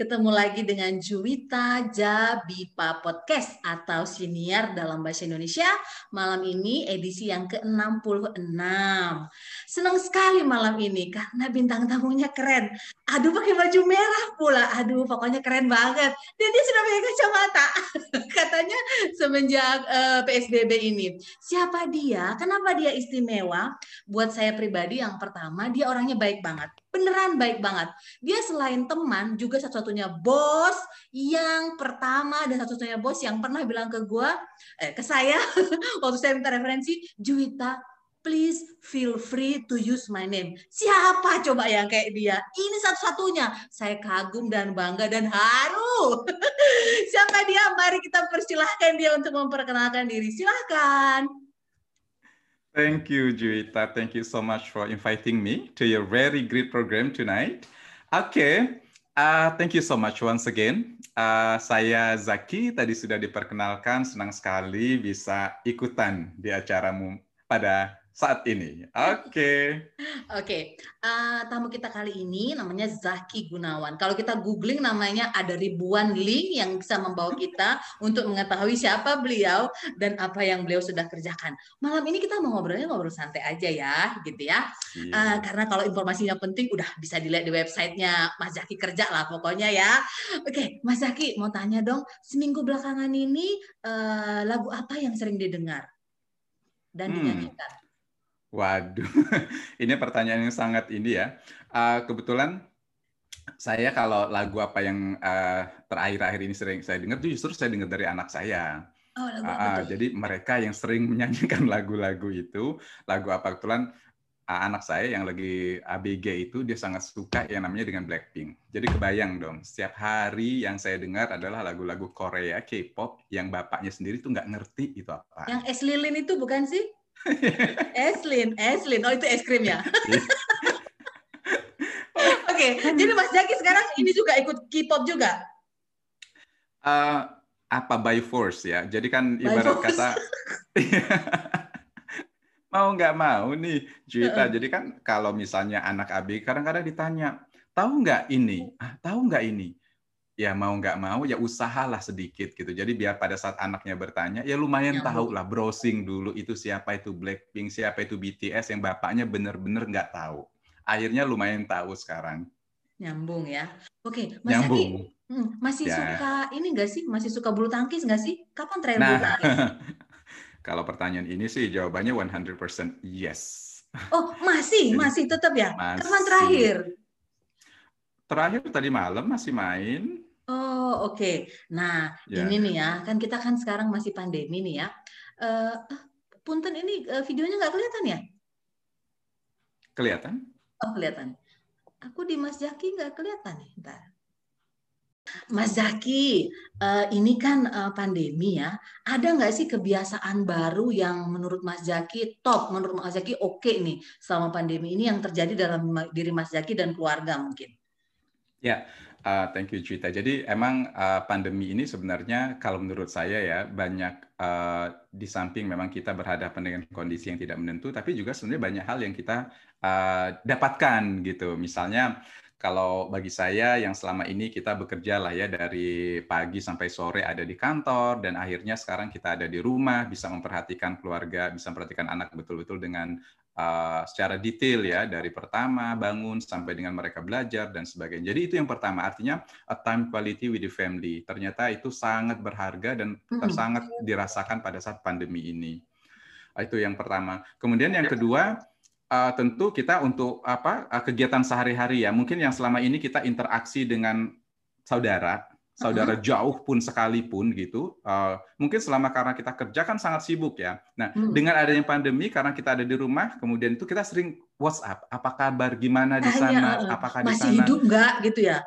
Ketemu lagi dengan Juwita Jabipa Podcast atau siniar dalam bahasa Indonesia. Malam ini edisi yang ke-66. Senang sekali malam ini karena bintang tamunya keren. Aduh pakai baju merah pula. Aduh pokoknya keren banget. Dan dia sudah pakai kacamata. Katanya semenjak uh, eh, PSBB ini. Siapa dia? Kenapa dia istimewa? Buat saya pribadi yang pertama dia orangnya baik banget beneran baik banget. Dia selain teman juga satu-satunya bos yang pertama dan satu-satunya bos yang pernah bilang ke gua, eh, ke saya waktu saya minta referensi, Juwita, please feel free to use my name. Siapa coba yang kayak dia? Ini satu-satunya. Saya kagum dan bangga dan haru. Siapa dia? Mari kita persilahkan dia untuk memperkenalkan diri. Silahkan. Thank you, Juwita. Thank you so much for inviting me to your very great program tonight. Okay, uh, thank you so much once again. Uh, saya Zaki, tadi sudah diperkenalkan, senang sekali bisa ikutan di acaramu pada saat ini. Oke. Okay. Oke, okay. uh, tamu kita kali ini namanya Zaki Gunawan. Kalau kita googling namanya ada ribuan link yang bisa membawa kita untuk mengetahui siapa beliau dan apa yang beliau sudah kerjakan. Malam ini kita mau ngobrolnya ngobrol santai aja ya, gitu ya. Yeah. Uh, karena kalau informasinya penting udah bisa dilihat di websitenya Mas Zaki kerja lah pokoknya ya. Oke, okay, Mas Zaki mau tanya dong, seminggu belakangan ini uh, lagu apa yang sering didengar dan hmm. Waduh, ini pertanyaan yang sangat ini ya. Uh, kebetulan saya kalau lagu apa yang uh, terakhir-akhir ini sering saya dengar, justru saya dengar dari anak saya. Oh, lagu apa uh, jadi mereka yang sering menyanyikan lagu-lagu itu, lagu apa kebetulan uh, anak saya yang lagi ABG itu dia sangat suka yang namanya dengan Blackpink. Jadi kebayang dong, setiap hari yang saya dengar adalah lagu-lagu Korea, K-pop yang bapaknya sendiri tuh nggak ngerti itu apa. Yang Es Lilin itu bukan sih? Eslin, Eslin. Oh itu es krim ya. Oke, okay, jadi Mas Jaki sekarang ini juga ikut K-pop juga? Uh, apa by force ya? Jadi kan ibarat kata mau nggak mau nih Juita. Jadi kan kalau misalnya anak Abi kadang-kadang ditanya, tahu nggak ini? Ah, tahu nggak ini? Ya mau nggak mau ya usahalah sedikit gitu. Jadi biar pada saat anaknya bertanya ya lumayan Nyambung. tahu lah browsing dulu itu siapa itu Blackpink, siapa itu BTS yang bapaknya bener-bener nggak tahu. Akhirnya lumayan tahu sekarang. Nyambung ya. Oke, Mas Nyambung. Hmm, masih ya. suka ini nggak sih? Masih suka bulu tangkis nggak sih? Kapan terakhir nah, bulu tangkis? kalau pertanyaan ini sih jawabannya 100% yes. Oh, masih, masih tetap ya? Masih. Kapan terakhir? Terakhir tadi malam masih main. Oh, oke. Okay. Nah, ya. ini nih ya, kan kita kan sekarang masih pandemi nih ya. Uh, punten ini uh, videonya nggak kelihatan ya? Kelihatan. Oh, kelihatan. Aku di Mas Jaki nggak kelihatan nih, ntar. Mas Zaki, uh, ini kan uh, pandemi ya. Ada nggak sih kebiasaan baru yang menurut Mas Zaki top, menurut Mas Zaki oke okay nih selama pandemi ini yang terjadi dalam diri Mas Zaki dan keluarga mungkin? Ya, Uh, thank you Cita. Jadi emang uh, pandemi ini sebenarnya kalau menurut saya ya banyak uh, di samping memang kita berhadapan dengan kondisi yang tidak menentu, tapi juga sebenarnya banyak hal yang kita uh, dapatkan gitu. Misalnya kalau bagi saya yang selama ini kita bekerja lah ya dari pagi sampai sore ada di kantor dan akhirnya sekarang kita ada di rumah bisa memperhatikan keluarga, bisa memperhatikan anak betul-betul dengan uh, secara detail ya dari pertama bangun sampai dengan mereka belajar dan sebagainya. Jadi itu yang pertama artinya a time quality with the family. Ternyata itu sangat berharga dan mm-hmm. sangat dirasakan pada saat pandemi ini. Itu yang pertama. Kemudian yang kedua uh, tentu kita untuk apa uh, kegiatan sehari-hari ya. Mungkin yang selama ini kita interaksi dengan saudara saudara jauh pun sekalipun gitu uh, mungkin selama karena kita kerja kan sangat sibuk ya. Nah hmm. dengan adanya pandemi karena kita ada di rumah kemudian itu kita sering WhatsApp apa kabar? Gimana di sana? Ya, apakah masih di sana? hidup nggak? gitu ya.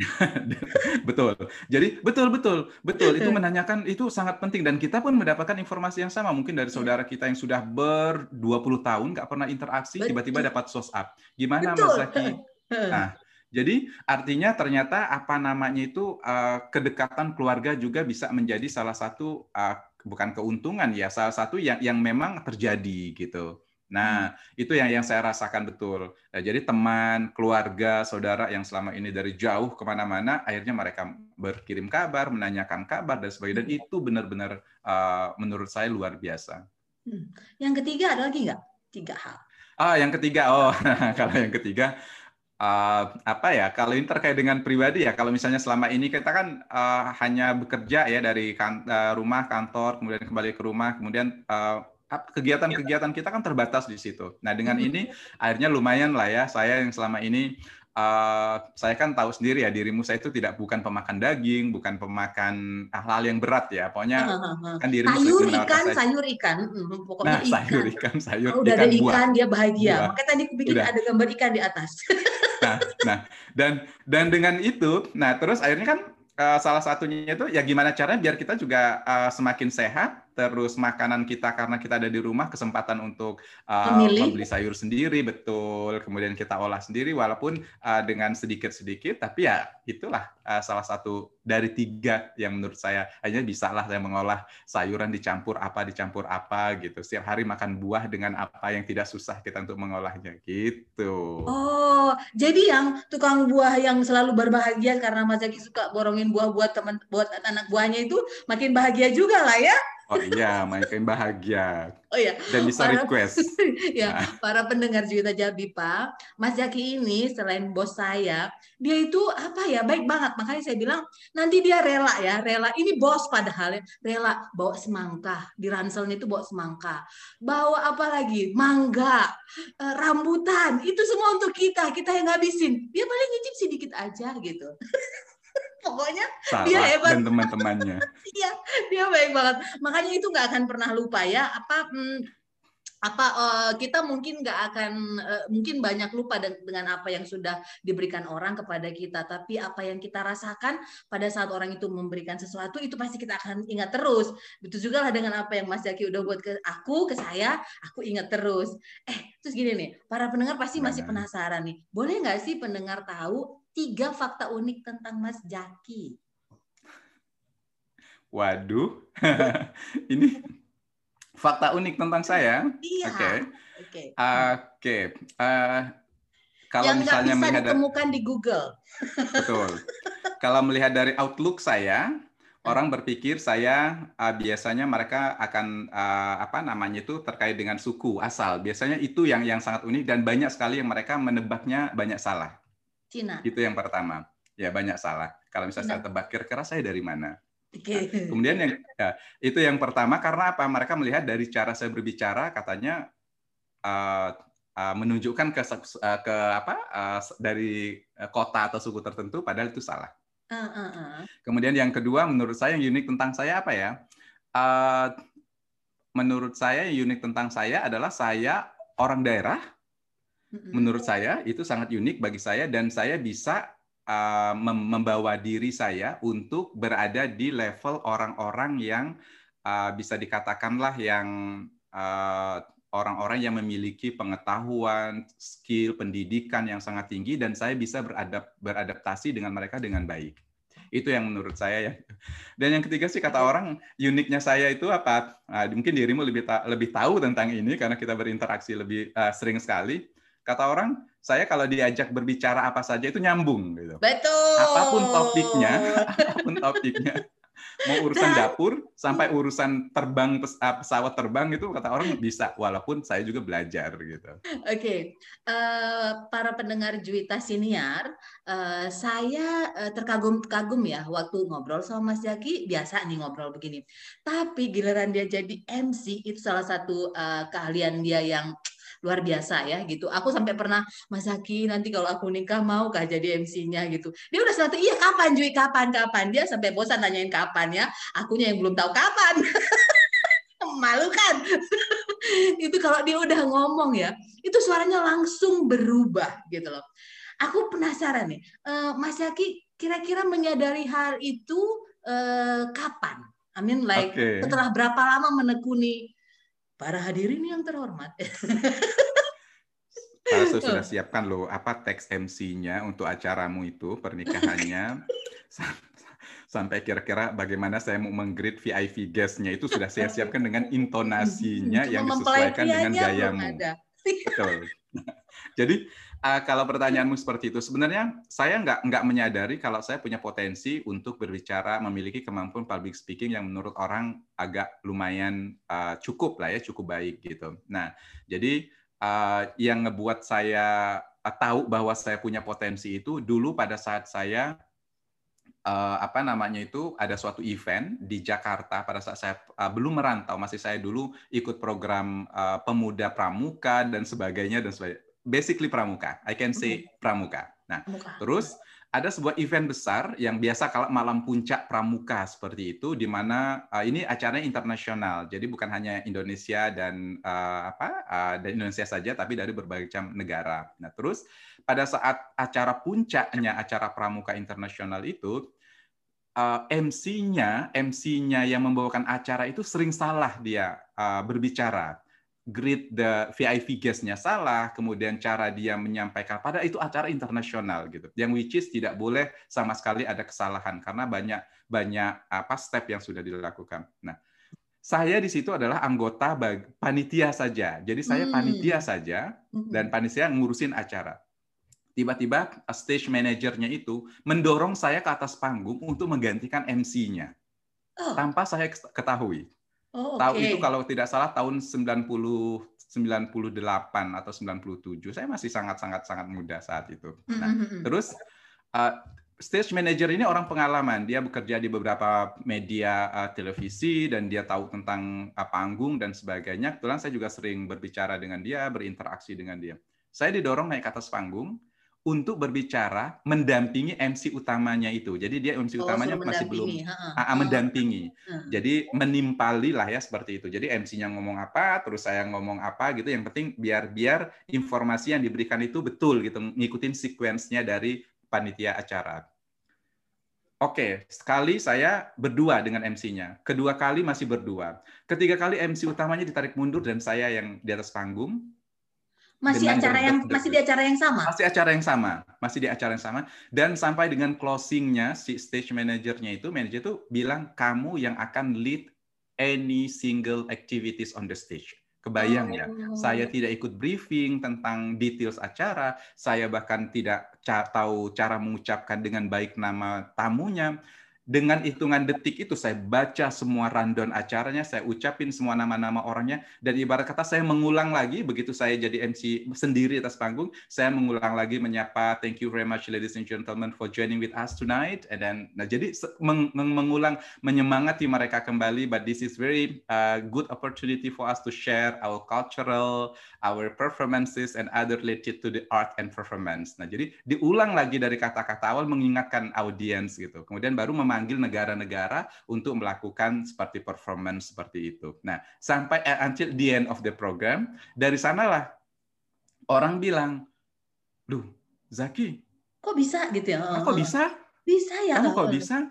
Betul. Jadi betul betul betul. Itu menanyakan itu sangat penting. Dan kita pun mendapatkan informasi yang sama. Mungkin dari saudara kita yang sudah ber 20 tahun nggak pernah interaksi tiba-tiba dapat WhatsApp. Gimana betul. Mas Zaki? Nah, jadi artinya ternyata apa namanya itu uh, kedekatan keluarga juga bisa menjadi salah satu uh, bukan keuntungan ya, salah satu yang yang memang terjadi gitu. Nah, hmm. itu yang yang saya rasakan betul. Nah, jadi teman, keluarga, saudara yang selama ini dari jauh ke mana-mana, akhirnya mereka berkirim kabar, menanyakan kabar dan sebagainya. Dan hmm. itu benar-benar uh, menurut saya luar biasa. Hmm. Yang ketiga ada lagi nggak? Tiga hal. Ah, yang ketiga, oh, kalau yang ketiga, uh, apa ya? Kalau ini terkait dengan pribadi ya. Kalau misalnya selama ini kita kan uh, hanya bekerja ya dari kan, uh, rumah, kantor, kemudian kembali ke rumah, kemudian uh, kegiatan-kegiatan kita kan terbatas di situ. Nah dengan hmm. ini akhirnya lumayan lah ya saya yang selama ini uh, saya kan tahu sendiri ya dirimu saya itu tidak bukan pemakan daging, bukan pemakan hal-hal yang berat ya. Pokoknya kan dirimu sayur ikan, saya... sayur ikan, hmm, pokoknya nah, ikan. sayur ikan, sayur oh, udah ikan, ada ikan buah. dia bahagia. Buah. Makanya tadi aku bikin udah. ada gambar ikan di atas. nah, nah dan dan dengan itu, nah terus akhirnya kan uh, salah satunya itu ya gimana caranya biar kita juga uh, semakin sehat terus makanan kita karena kita ada di rumah kesempatan untuk uh, membeli sayur sendiri betul. Kemudian kita olah sendiri walaupun uh, dengan sedikit-sedikit tapi ya itulah uh, salah satu dari tiga yang menurut saya. Hanya bisa lah saya mengolah sayuran dicampur apa dicampur apa gitu. Setiap hari makan buah dengan apa yang tidak susah kita untuk mengolahnya gitu. Oh jadi yang tukang buah yang selalu berbahagia karena Mas Zaki suka borongin buah buat teman buat anak buahnya itu makin bahagia juga lah ya Oh iya, makin bahagia. Oh iya. Dan bisa para, request. ya, nah. para pendengar Juwita Jabi, Pak. Mas Jaki ini selain bos saya, dia itu apa ya, baik banget. Makanya saya bilang, nanti dia rela ya, rela. Ini bos padahal ya, rela bawa semangka. Di ranselnya itu bawa semangka. Bawa apa lagi? Mangga, eh, rambutan. Itu semua untuk kita, kita yang ngabisin. Dia paling ngicip sedikit aja gitu. pokoknya Salah dia hebat. dan teman-temannya. Iya dia baik banget. Makanya itu nggak akan pernah lupa ya apa hmm, apa uh, kita mungkin nggak akan uh, mungkin banyak lupa dengan apa yang sudah diberikan orang kepada kita. Tapi apa yang kita rasakan pada saat orang itu memberikan sesuatu itu pasti kita akan ingat terus. Betul juga lah dengan apa yang Mas Jaki udah buat ke aku ke saya aku ingat terus. Eh terus gini nih para pendengar pasti masih penasaran nih. Boleh nggak sih pendengar tahu tiga fakta unik tentang Mas Jaki. Waduh, ini fakta unik tentang saya. Iya. Oke. Okay. Oke. Okay. Uh, eh, kalau yang misalnya bisa melihat ditemukan di Google. Betul. kalau melihat dari outlook saya, orang berpikir saya uh, biasanya mereka akan uh, apa namanya itu terkait dengan suku asal. Biasanya itu yang yang sangat unik dan banyak sekali yang mereka menebaknya banyak salah. Cina. Itu yang pertama. Ya banyak salah. Kalau misalnya saya tebak kira-kira saya dari mana. Okay. Nah, kemudian yang ya, itu yang pertama karena apa? Mereka melihat dari cara saya berbicara katanya uh, uh, menunjukkan ke uh, ke apa uh, dari kota atau suku tertentu padahal itu salah. Uh, uh, uh. Kemudian yang kedua menurut saya yang unik tentang saya apa ya? Uh, menurut saya yang unik tentang saya adalah saya orang daerah Menurut saya itu sangat unik bagi saya dan saya bisa uh, membawa diri saya untuk berada di level orang-orang yang uh, bisa dikatakanlah yang uh, orang-orang yang memiliki pengetahuan, skill, pendidikan yang sangat tinggi dan saya bisa beradap beradaptasi dengan mereka dengan baik. Itu yang menurut saya ya. Dan yang ketiga sih kata orang uniknya saya itu apa? Nah, mungkin dirimu lebih ta lebih tahu tentang ini karena kita berinteraksi lebih uh, sering sekali kata orang saya kalau diajak berbicara apa saja itu nyambung gitu. Betul. Apa pun topiknya, apa pun topiknya. Mau urusan dapur sampai urusan terbang ah, pesawat terbang itu kata orang bisa walaupun saya juga belajar gitu. Oke. Okay. Uh, eh, para pendengar Juwita Siniar, uh, saya uh, terkagum-kagum ya waktu ngobrol sama Mas Jaki, biasa nih ngobrol begini. Tapi giliran dia jadi MC itu salah satu uh, keahlian dia yang luar biasa ya gitu. Aku sampai pernah Mas Zaki nanti kalau aku nikah mau kah jadi MC-nya gitu. Dia udah satu iya kapan Jui kapan kapan dia sampai bosan nanyain kapan ya. Akunya yang belum tahu kapan. Malu kan? itu kalau dia udah ngomong ya, itu suaranya langsung berubah gitu loh. Aku penasaran nih, uh, Mas Zaki kira-kira menyadari hal itu uh, kapan? I mean like okay. setelah berapa lama menekuni para hadirin yang terhormat. Saya sudah siapkan loh apa teks MC-nya untuk acaramu itu pernikahannya. sampai kira-kira bagaimana saya mau menggrid VIP guestnya itu sudah saya siapkan dengan intonasinya Cuma yang disesuaikan dengan gayamu. Betul. Jadi uh, kalau pertanyaanmu seperti itu, sebenarnya saya nggak nggak menyadari kalau saya punya potensi untuk berbicara, memiliki kemampuan public speaking yang menurut orang agak lumayan uh, cukup lah ya, cukup baik gitu. Nah, jadi uh, yang ngebuat saya tahu bahwa saya punya potensi itu dulu pada saat saya uh, apa namanya itu ada suatu event di Jakarta pada saat saya uh, belum merantau masih saya dulu ikut program uh, pemuda pramuka dan sebagainya dan sebagainya basically pramuka. I can say pramuka. Nah Muka. terus ada sebuah event besar yang biasa kalau malam puncak pramuka seperti itu di mana uh, ini acaranya internasional. Jadi bukan hanya Indonesia dan uh, apa uh, dan Indonesia saja tapi dari berbagai macam negara. Nah terus pada saat acara puncaknya acara pramuka internasional itu uh, MC-nya MC-nya yang membawakan acara itu sering salah dia uh, berbicara greet the VIP guest-nya salah, kemudian cara dia menyampaikan pada itu acara internasional gitu. Yang which is tidak boleh sama sekali ada kesalahan karena banyak banyak apa step yang sudah dilakukan. Nah, saya di situ adalah anggota bag, panitia saja. Jadi saya Hmm. panitia saja Mhm. dan panitia ngurusin acara. Tiba-tiba uh, stage manajernya itu mendorong saya ke atas panggung untuk menggantikan MC-nya Oh, tanpa saya ketahui. Oh, Tahu oke. itu kalau tidak salah tahun 90 98 atau 97. Saya masih sangat-sangat sangat muda saat itu. Nah, Mhm. terus uh, stage manager ini orang pengalaman. Dia bekerja di beberapa media uh, televisi dan dia tahu tentang uh, panggung dan sebagainya. Kebetulan saya juga sering berbicara dengan dia, berinteraksi dengan dia. Saya didorong naik ke atas panggung untuk berbicara mendampingi MC utamanya itu. Jadi dia MC Oh, utamanya masih belum mendampingi, ha-ha. Ah, ah, mendampingi. Jadi menimpali lah ya seperti itu. Jadi MC-nya ngomong apa, terus saya ngomong apa gitu. Yang penting biar biar informasi yang diberikan itu betul gitu, ngikutin sequence-nya dari panitia acara. Oke, sekali saya berdua dengan MC-nya. Kedua kali masih berdua. Ketiga kali MC utamanya ditarik mundur dan saya yang di atas panggung. Masih dengan acara yang berdek-dek. masih di acara yang sama. Masih acara yang sama, masih di acara yang sama. Dan sampai dengan closing-nya si stage manajernya itu, manajer itu bilang kamu yang akan lead any single activities on the stage. Kebayang ya, Oh. saya tidak ikut briefing tentang details acara, saya bahkan tidak ca- tahu cara mengucapkan dengan baik nama tamunya. Dengan hitungan detik itu saya baca semua rundown acaranya, saya ucapin semua nama-nama orangnya, dan ibarat kata saya mengulang lagi begitu saya jadi MC sendiri atas panggung, saya mengulang lagi menyapa thank you very much ladies and gentlemen for joining with us tonight, and then nah jadi meng- meng- mengulang menyemangati mereka kembali, but this is very uh, good opportunity for us to share our cultural, our performances and other related to the art and performance. Nah jadi diulang lagi dari kata-kata awal mengingatkan audiens gitu, kemudian baru memanggil negara-negara untuk melakukan seperti performance seperti itu. Nah sampai uh, until the end of the program, dari sanalah orang bilang, duh Zaki, Kok bisa gitu ya? ah, kok bisa? Bisa ya. Kamu kok bisa?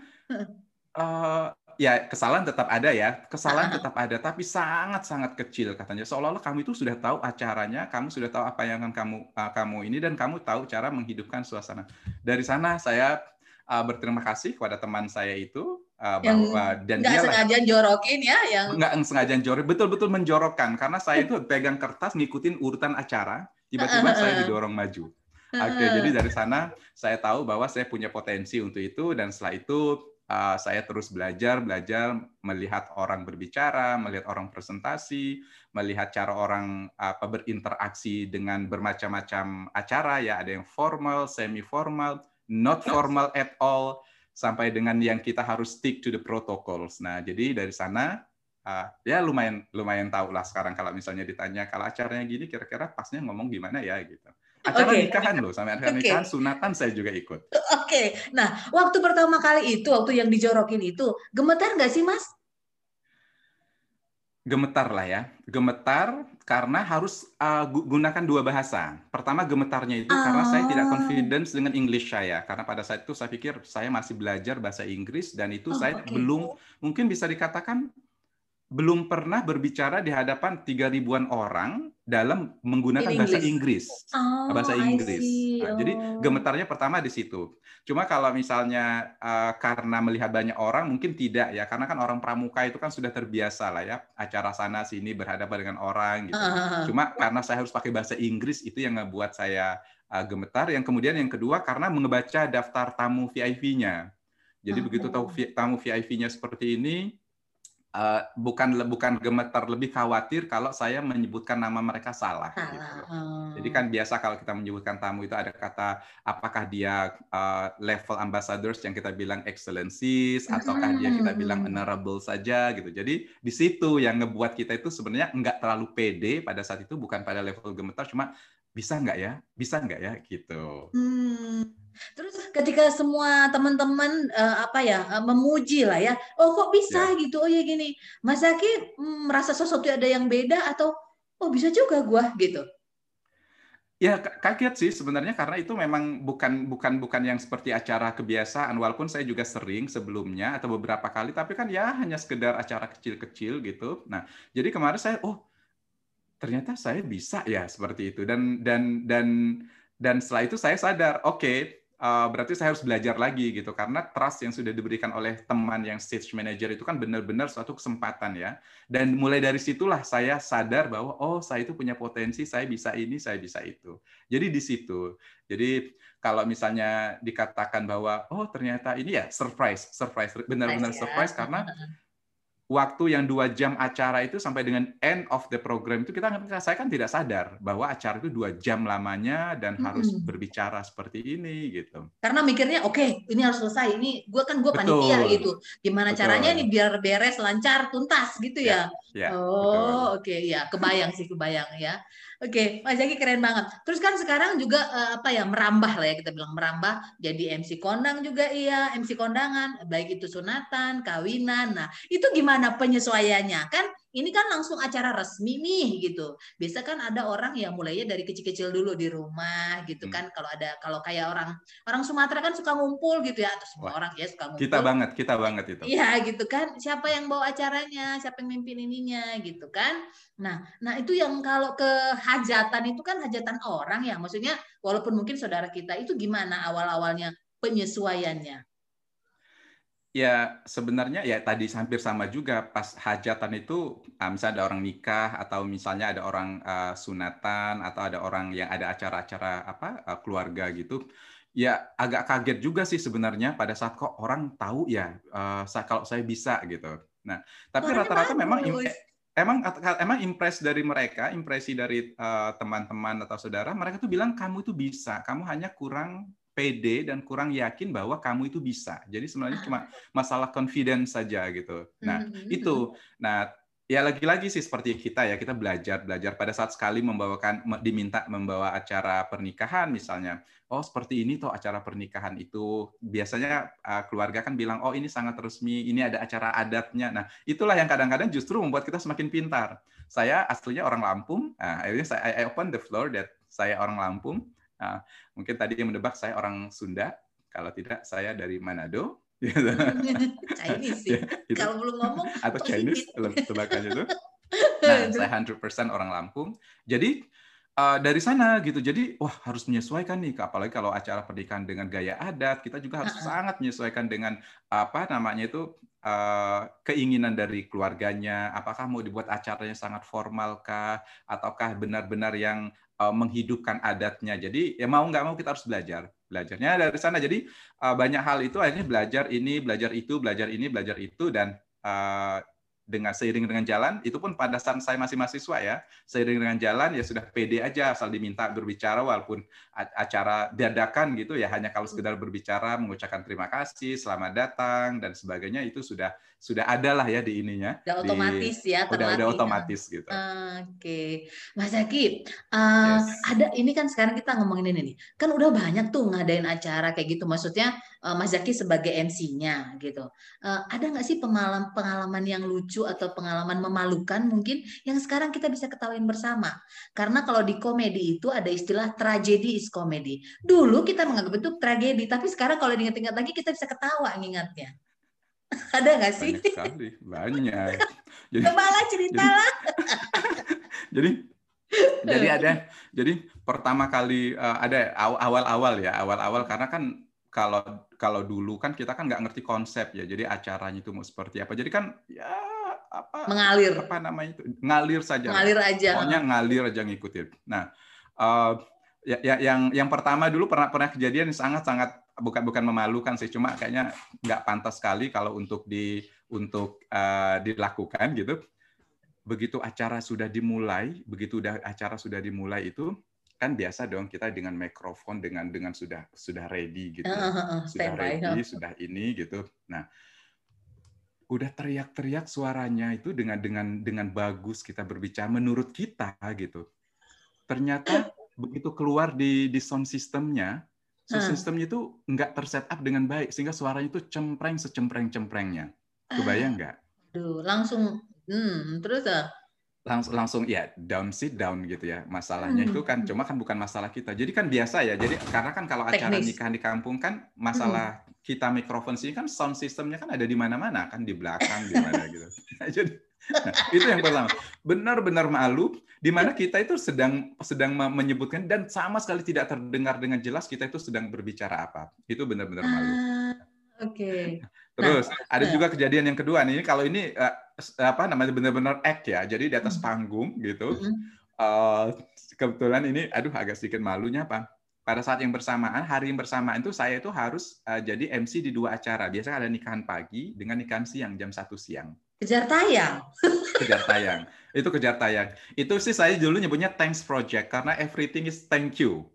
Eh, ya kesalahan tetap ada ya, kesalahan Ah. tetap ada, tapi sangat-sangat kecil katanya. Seolah-olah kamu itu sudah tahu acaranya, kamu sudah tahu apa yang akan kamu uh, kamu ini dan kamu tahu cara menghidupkan suasana. Dari sana saya uh, berterima kasih kepada teman saya itu uh, Yang bahwa dan Nggak dia sengaja jorokin ya yang nggak sengaja jorok, betul-betul menjorokkan. Karena saya itu pegang kertas ngikutin urutan acara, tiba-tiba saya didorong maju. Oke, jadi dari sana saya tahu bahwa saya punya potensi untuk itu dan setelah itu uh, saya terus belajar, belajar melihat orang berbicara, melihat orang presentasi, melihat cara orang apa berinteraksi dengan bermacam-macam acara. Ya, ada yang formal, semi formal, not formal at all sampai dengan yang kita harus stick to the protocols. Nah, jadi dari sana uh, ya lumayan lumayan tahu lah sekarang kalau misalnya ditanya kalau acaranya gini kira-kira pasnya ngomong gimana ya gitu. Acara Oke. nikahan loh, sampai acara Oke. nikahan sunatan saya juga ikut. Oke, nah waktu pertama kali itu, waktu yang dijorokin itu, gemetar nggak sih Mas? Gemetar lah ya, gemetar karena harus uh, gu- gunakan dua bahasa. Pertama gemetarnya itu karena saya tidak Ah. confidence dengan English saya, karena pada saat itu saya pikir saya masih belajar bahasa Inggris dan itu Oh, saya oke. belum mungkin bisa dikatakan belum pernah berbicara di hadapan tiga ribuan orang dalam menggunakan bahasa Inggris, oh, bahasa Inggris. Nah, oh. Jadi gemetarnya pertama di situ. Cuma kalau misalnya uh, karena melihat banyak orang mungkin tidak ya, karena kan orang pramuka itu kan sudah terbiasa lah ya acara sana sini berhadapan dengan orang gitu. Uh. Cuma karena saya harus pakai bahasa Inggris itu yang ngebuat saya uh, gemetar. Yang kemudian yang kedua karena membaca daftar tamu VIP-nya. Jadi uh. begitu tahu tamu VIP-nya seperti ini, uh, bukan bukan gemetar lebih khawatir kalau saya menyebutkan nama mereka salah. salah. Gitu. Hmm. Jadi kan biasa kalau kita menyebutkan tamu itu ada kata apakah dia uh, level ambassadors yang kita bilang excellencies ataukah dia kita bilang hmm. honorable saja gitu. Jadi di situ yang ngebuat kita itu sebenarnya nggak terlalu pede pada saat itu bukan pada level gemetar cuma bisa nggak ya bisa nggak ya gitu. Hmm. Terus ketika semua teman-teman uh, apa ya uh, memuji lah ya, oh kok bisa ya. gitu, oh ya gini, Mas Zaki mm, merasa sesuatu ada yang beda atau oh bisa juga gua gitu. Ya kaget sih sebenarnya karena itu memang bukan bukan bukan yang seperti acara kebiasaan walaupun saya juga sering sebelumnya atau beberapa kali tapi kan ya hanya sekedar acara kecil-kecil gitu. Nah, jadi kemarin saya oh ternyata saya bisa ya seperti itu dan dan dan dan setelah itu saya sadar oke okay, uh, berarti saya harus belajar lagi gitu. Karena trust yang sudah diberikan oleh teman yang stage manager itu kan benar-benar suatu kesempatan ya. Dan mulai dari situlah saya sadar bahwa oh saya itu punya potensi saya bisa ini saya bisa itu. Jadi di situ jadi kalau misalnya dikatakan bahwa oh ternyata ini ya surprise surprise benar-benar surprise ya. karena waktu yang dua jam acara itu sampai dengan end of the program itu kita saya kan tidak sadar bahwa acara itu dua jam lamanya dan hmm. harus berbicara seperti ini gitu. Karena mikirnya oke okay, ini harus selesai ini gue kan gue panitia gitu gimana Betul. caranya ini biar beres lancar tuntas gitu ya. ya, ya oh oke okay, ya kebayang sih kebayang ya. Oke, Mas Jaki keren banget. Terus kan sekarang juga uh, apa ya merambah lah ya kita bilang merambah jadi MC kondang juga iya, MC kondangan, baik itu sunatan, kawinan. Nah, itu gimana penyesuaiannya? Kan ini kan langsung acara resmi nih gitu. Biasa kan ada orang yang mulainya dari kecil-kecil dulu di rumah gitu hmm. kan. Kalau ada kalau kayak orang orang Sumatera kan suka ngumpul gitu ya. Atau semua Wah, orang ya suka ngumpul. Kita banget, kita banget itu. Iya gitu kan. Siapa yang bawa acaranya, siapa yang mimpin ininya gitu kan. Nah, nah itu yang kalau ke hajatan itu kan hajatan orang ya. Maksudnya walaupun mungkin saudara kita itu gimana awal-awalnya penyesuaiannya? Ya sebenarnya ya tadi hampir sama juga pas hajatan itu ah, misalnya ada orang nikah atau misalnya ada orang uh, sunatan atau ada orang yang ada acara-acara apa uh, keluarga gitu ya agak kaget juga sih sebenarnya pada saat kok orang tahu ya uh, kalau saya bisa gitu. Nah tapi rata-rata memang emang emang impress dari mereka impresi dari teman-teman uh, atau saudara mereka tuh bilang kamu itu bisa kamu hanya kurang pede dan kurang yakin bahwa kamu itu bisa. Jadi sebenarnya cuma masalah confidence saja gitu. Nah, mm-hmm. itu. Nah, ya lagi-lagi sih seperti kita ya, kita belajar belajar pada saat sekali membawakan diminta membawa acara pernikahan misalnya. Oh, seperti ini toh acara pernikahan itu. Biasanya uh, keluarga kan bilang, "Oh, ini sangat resmi, ini ada acara adatnya." Nah, itulah yang kadang-kadang justru membuat kita semakin pintar. Saya aslinya orang Lampung. Nah, akhirnya saya I open the floor that saya orang Lampung Nah, mungkin tadi yang menebak saya orang Sunda, kalau tidak saya dari Manado. Chinese sih. Ya, gitu. Kalau belum ngomong atau Chinese tebakannya itu. Nah, saya 100% orang Lampung. Jadi uh, dari sana gitu. Jadi wah harus menyesuaikan nih apalagi kalau acara pernikahan dengan gaya adat, kita juga harus uh -uh. sangat menyesuaikan dengan apa namanya itu uh, keinginan dari keluarganya, apakah mau dibuat acaranya sangat formal kah ataukah benar-benar yang uh, menghidupkan adatnya. Jadi ya mau nggak mau kita harus belajar. Belajarnya dari sana. Jadi uh, banyak hal itu akhirnya belajar ini, belajar itu, belajar ini, belajar itu dan uh, dengan seiring dengan jalan itu pun pada saat saya masih mahasiswa ya seiring dengan jalan ya sudah pede aja asal diminta berbicara walaupun acara dadakan gitu ya hanya kalau sekedar berbicara mengucapkan terima kasih selamat datang dan sebagainya itu sudah sudah ada lah ya di ininya. Udah otomatis di, ya, udah, udah otomatis gitu. Oke, okay. Mas Zaki, uh, yes. ada ini kan sekarang kita ngomongin ini nih, kan udah banyak tuh ngadain acara kayak gitu. Maksudnya uh, Mas Zaki sebagai MC-nya gitu. Uh, ada nggak sih pengalaman pengalaman yang lucu atau pengalaman memalukan mungkin yang sekarang kita bisa ketahuin bersama? Karena kalau di komedi itu ada istilah tragedi is comedy. Dulu kita menganggap itu tragedi, tapi sekarang kalau diingat-ingat lagi kita bisa ketawa ngingatnya. Ada nggak sih? Banyak sekali, banyak. Jadi, Kepala ceritalah. Jadi, jadi jadi ada jadi pertama kali uh, ada awal-awal ya awal-awal karena kan kalau kalau dulu kan kita kan nggak ngerti konsep ya jadi acaranya itu mau seperti apa jadi kan ya apa mengalir apa namanya itu ngalir saja ngalir aja pokoknya ngalir aja ngikutin nah uh, ya, ya yang yang pertama dulu pernah pernah kejadian sangat sangat bukan bukan memalukan sih cuma kayaknya nggak pantas sekali kalau untuk di untuk uh, dilakukan gitu begitu acara sudah dimulai, begitu udah acara sudah dimulai itu kan biasa dong kita dengan mikrofon dengan dengan sudah sudah ready gitu. Uh, uh, uh, sudah ready, uh. sudah ini gitu. Nah, udah teriak-teriak suaranya itu dengan dengan dengan bagus kita berbicara menurut kita gitu. Ternyata begitu keluar di di sound systemnya, sound systemnya itu nggak terset up dengan baik sehingga suaranya itu cempreng secempreng-cemprengnya. Kebayang nggak? Aduh, langsung Hmm, terus ya? langsung langsung ya down sit down gitu ya masalahnya hmm. itu kan cuma kan bukan masalah kita jadi kan biasa ya jadi karena kan kalau acara Teknis. nikahan di kampung kan masalah hmm. kita mikrofon sih kan sound systemnya kan ada di mana-mana kan di belakang di mana gitu jadi nah, itu yang pertama benar-benar malu di mana kita itu sedang sedang menyebutkan dan sama sekali tidak terdengar dengan jelas kita itu sedang berbicara apa itu benar-benar malu ah, oke okay. terus nah, ada nah. juga kejadian yang kedua nih kalau ini uh, apa namanya benar-benar act ya. Jadi di atas hmm. panggung gitu. Uh, kebetulan ini aduh agak sedikit malunya apa? Pada saat yang bersamaan, hari yang bersamaan itu saya itu harus uh, jadi MC di dua acara. Biasanya ada nikahan pagi dengan nikahan siang jam satu siang. Kejar tayang. kejar tayang. Itu kejar tayang. Itu sih saya dulu nyebutnya thanks project karena everything is thank you.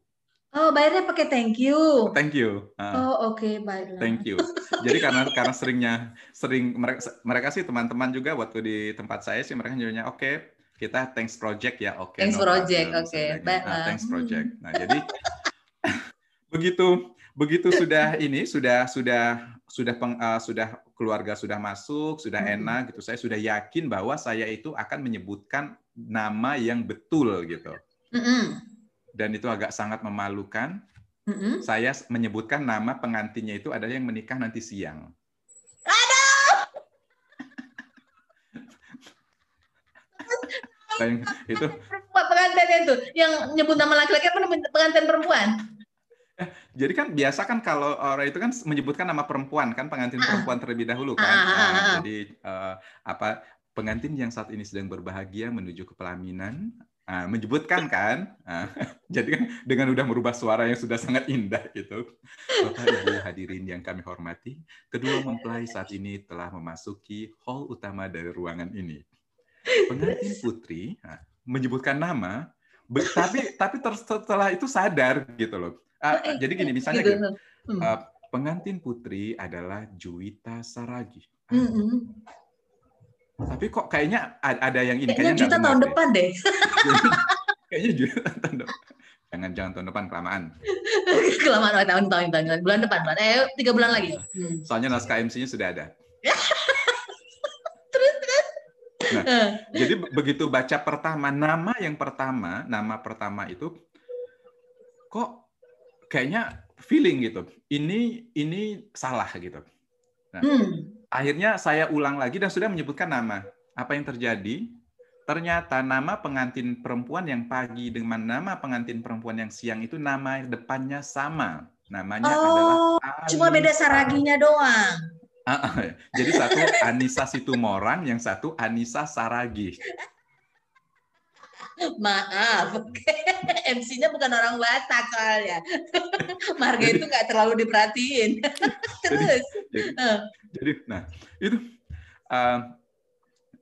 Oh, bayarnya pakai thank you. Thank you. Uh, oh, oke, okay, baiklah. Thank you. Jadi karena karena seringnya sering mereka mereka sih teman-teman juga waktu di tempat saya sih mereka nyuruhnya oke, okay, kita thanks project ya, oke. Okay, thanks no project, oke. Okay. Nah, thanks project. Nah, jadi begitu begitu sudah ini sudah sudah sudah peng, uh, sudah keluarga sudah masuk, sudah hmm. enak gitu. Saya sudah yakin bahwa saya itu akan menyebutkan nama yang betul gitu. dan itu agak sangat memalukan. Saya menyebutkan nama pengantinnya itu ada yang menikah nanti siang. Aduh! itu pengantin itu yang nyebut nama laki-laki apa pengantin perempuan? Eh, jadi kan biasa kan kalau orang itu kan menyebutkan nama perempuan kan pengantin ah. perempuan terlebih dahulu kan. Ah, ah, ah, ah. jadi uh, apa pengantin yang saat ini sedang berbahagia menuju ke pelaminan Nah, menyebutkan kan, nah, jadi kan dengan udah merubah suara yang sudah sangat indah gitu. Bapak Ibu hadirin yang kami hormati, kedua mempelai saat ini telah memasuki hall utama dari ruangan ini. Pengantin putri nah, menyebutkan nama, tapi tapi setelah itu sadar gitu loh. Uh, jadi gini misalnya gitu, uh, pengantin putri adalah Juwita Saragi. Uh, tapi kok kayaknya ada yang ini kayaknya, kayaknya juta tahun deh. depan deh. kayaknya juta tahun depan. Jangan jangan tahun depan kelamaan. kelamaan oh, tahun tahun tahun bulan depan bulan eh tiga bulan lagi. Hmm. Soalnya naskah MC-nya sudah ada. terus terus. Nah, jadi begitu baca pertama nama yang pertama nama pertama itu kok kayaknya feeling gitu. Ini ini salah gitu. Nah, hmm akhirnya saya ulang lagi dan sudah menyebutkan nama. Apa yang terjadi? Ternyata nama pengantin perempuan yang pagi dengan nama pengantin perempuan yang siang itu nama depannya sama. Namanya oh, adalah Anissa. cuma beda saraginya doang. Jadi satu Anissa Situmorang, yang satu Anissa Saragi. Maaf, MC-nya bukan orang Batak soalnya. Marga itu nggak terlalu diperhatiin. Terus. Jadi, jadi, jadi nah itu uh,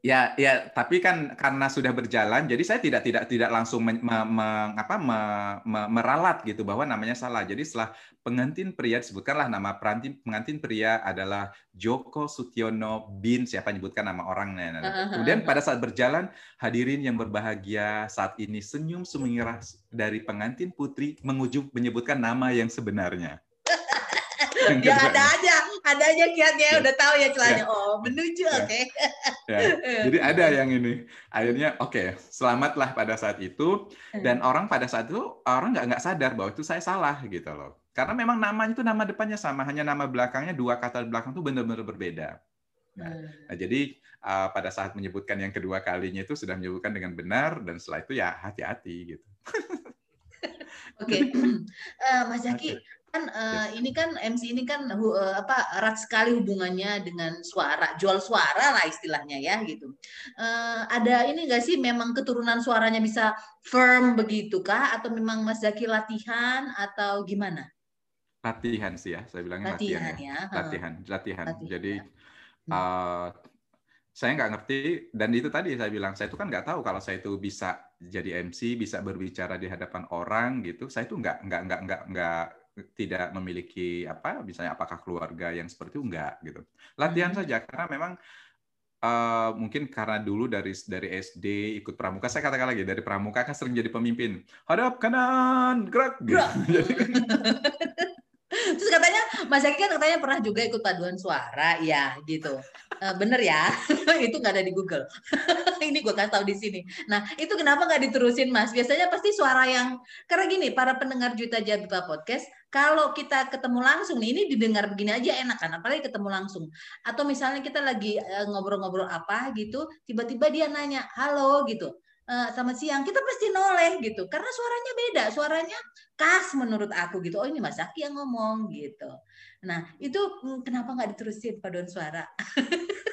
ya ya tapi kan karena sudah berjalan jadi saya tidak tidak tidak langsung me, me, me, apa, me, me, meralat gitu bahwa namanya salah. Jadi setelah pengantin pria disebutkanlah nama pengantin pengantin pria adalah Joko Sutiono bin siapa nyebutkan nama orangnya. Nah, kemudian pada saat berjalan hadirin yang berbahagia saat ini senyum sumengerah dari pengantin putri mengujuk menyebutkan nama yang sebenarnya. Ya ada aja ada aja kiatnya ya. udah tahu ya celahnya ya. oh menuju ya. oke okay. ya. jadi ada yang ini akhirnya oke okay, selamatlah pada saat itu dan hmm. orang pada saat itu orang nggak nggak sadar bahwa itu saya salah gitu loh karena memang namanya itu nama depannya sama hanya nama belakangnya dua kata belakang itu benar-benar berbeda Nah, hmm. nah jadi uh, pada saat menyebutkan yang kedua kalinya itu sudah menyebutkan dengan benar dan setelah itu ya hati-hati gitu. Oke, okay. uh, Mas Zaki, okay kan uh, ini kan MC ini kan uh, apa erat sekali hubungannya dengan suara jual suara lah istilahnya ya gitu. Uh, ada ini enggak sih memang keturunan suaranya bisa firm begitu kah? Atau memang Mas Zaki latihan atau gimana? Latihan sih ya saya bilangnya latihan, latihan ya, ya. Latihan, latihan. Latihan jadi uh, saya nggak ngerti dan itu tadi saya bilang saya itu kan nggak tahu kalau saya itu bisa jadi MC bisa berbicara di hadapan orang gitu. Saya itu nggak nggak nggak nggak nggak tidak memiliki apa misalnya apakah keluarga yang seperti itu enggak gitu latihan hmm. saja karena memang uh, mungkin karena dulu dari dari SD ikut pramuka saya katakan lagi dari pramuka kan sering jadi pemimpin hadap kanan gerak gitu. kan Terus katanya Mas Eki kan katanya pernah juga ikut paduan suara, ya gitu. Uh, bener ya, itu nggak ada di Google. Ini gue kasih tahu di sini. Nah itu kenapa nggak diterusin Mas? Biasanya pasti suara yang karena gini para pendengar Juta Jabipa Podcast, kalau kita ketemu langsung nih, ini didengar begini aja enak kan, apalagi ketemu langsung. Atau misalnya kita lagi eh, ngobrol-ngobrol apa gitu, tiba-tiba dia nanya, halo gitu uh, selamat siang, kita pasti noleh gitu. Karena suaranya beda, suaranya khas menurut aku gitu. Oh ini Mas Zaki yang ngomong gitu. Nah itu mm, kenapa nggak diterusin paduan suara?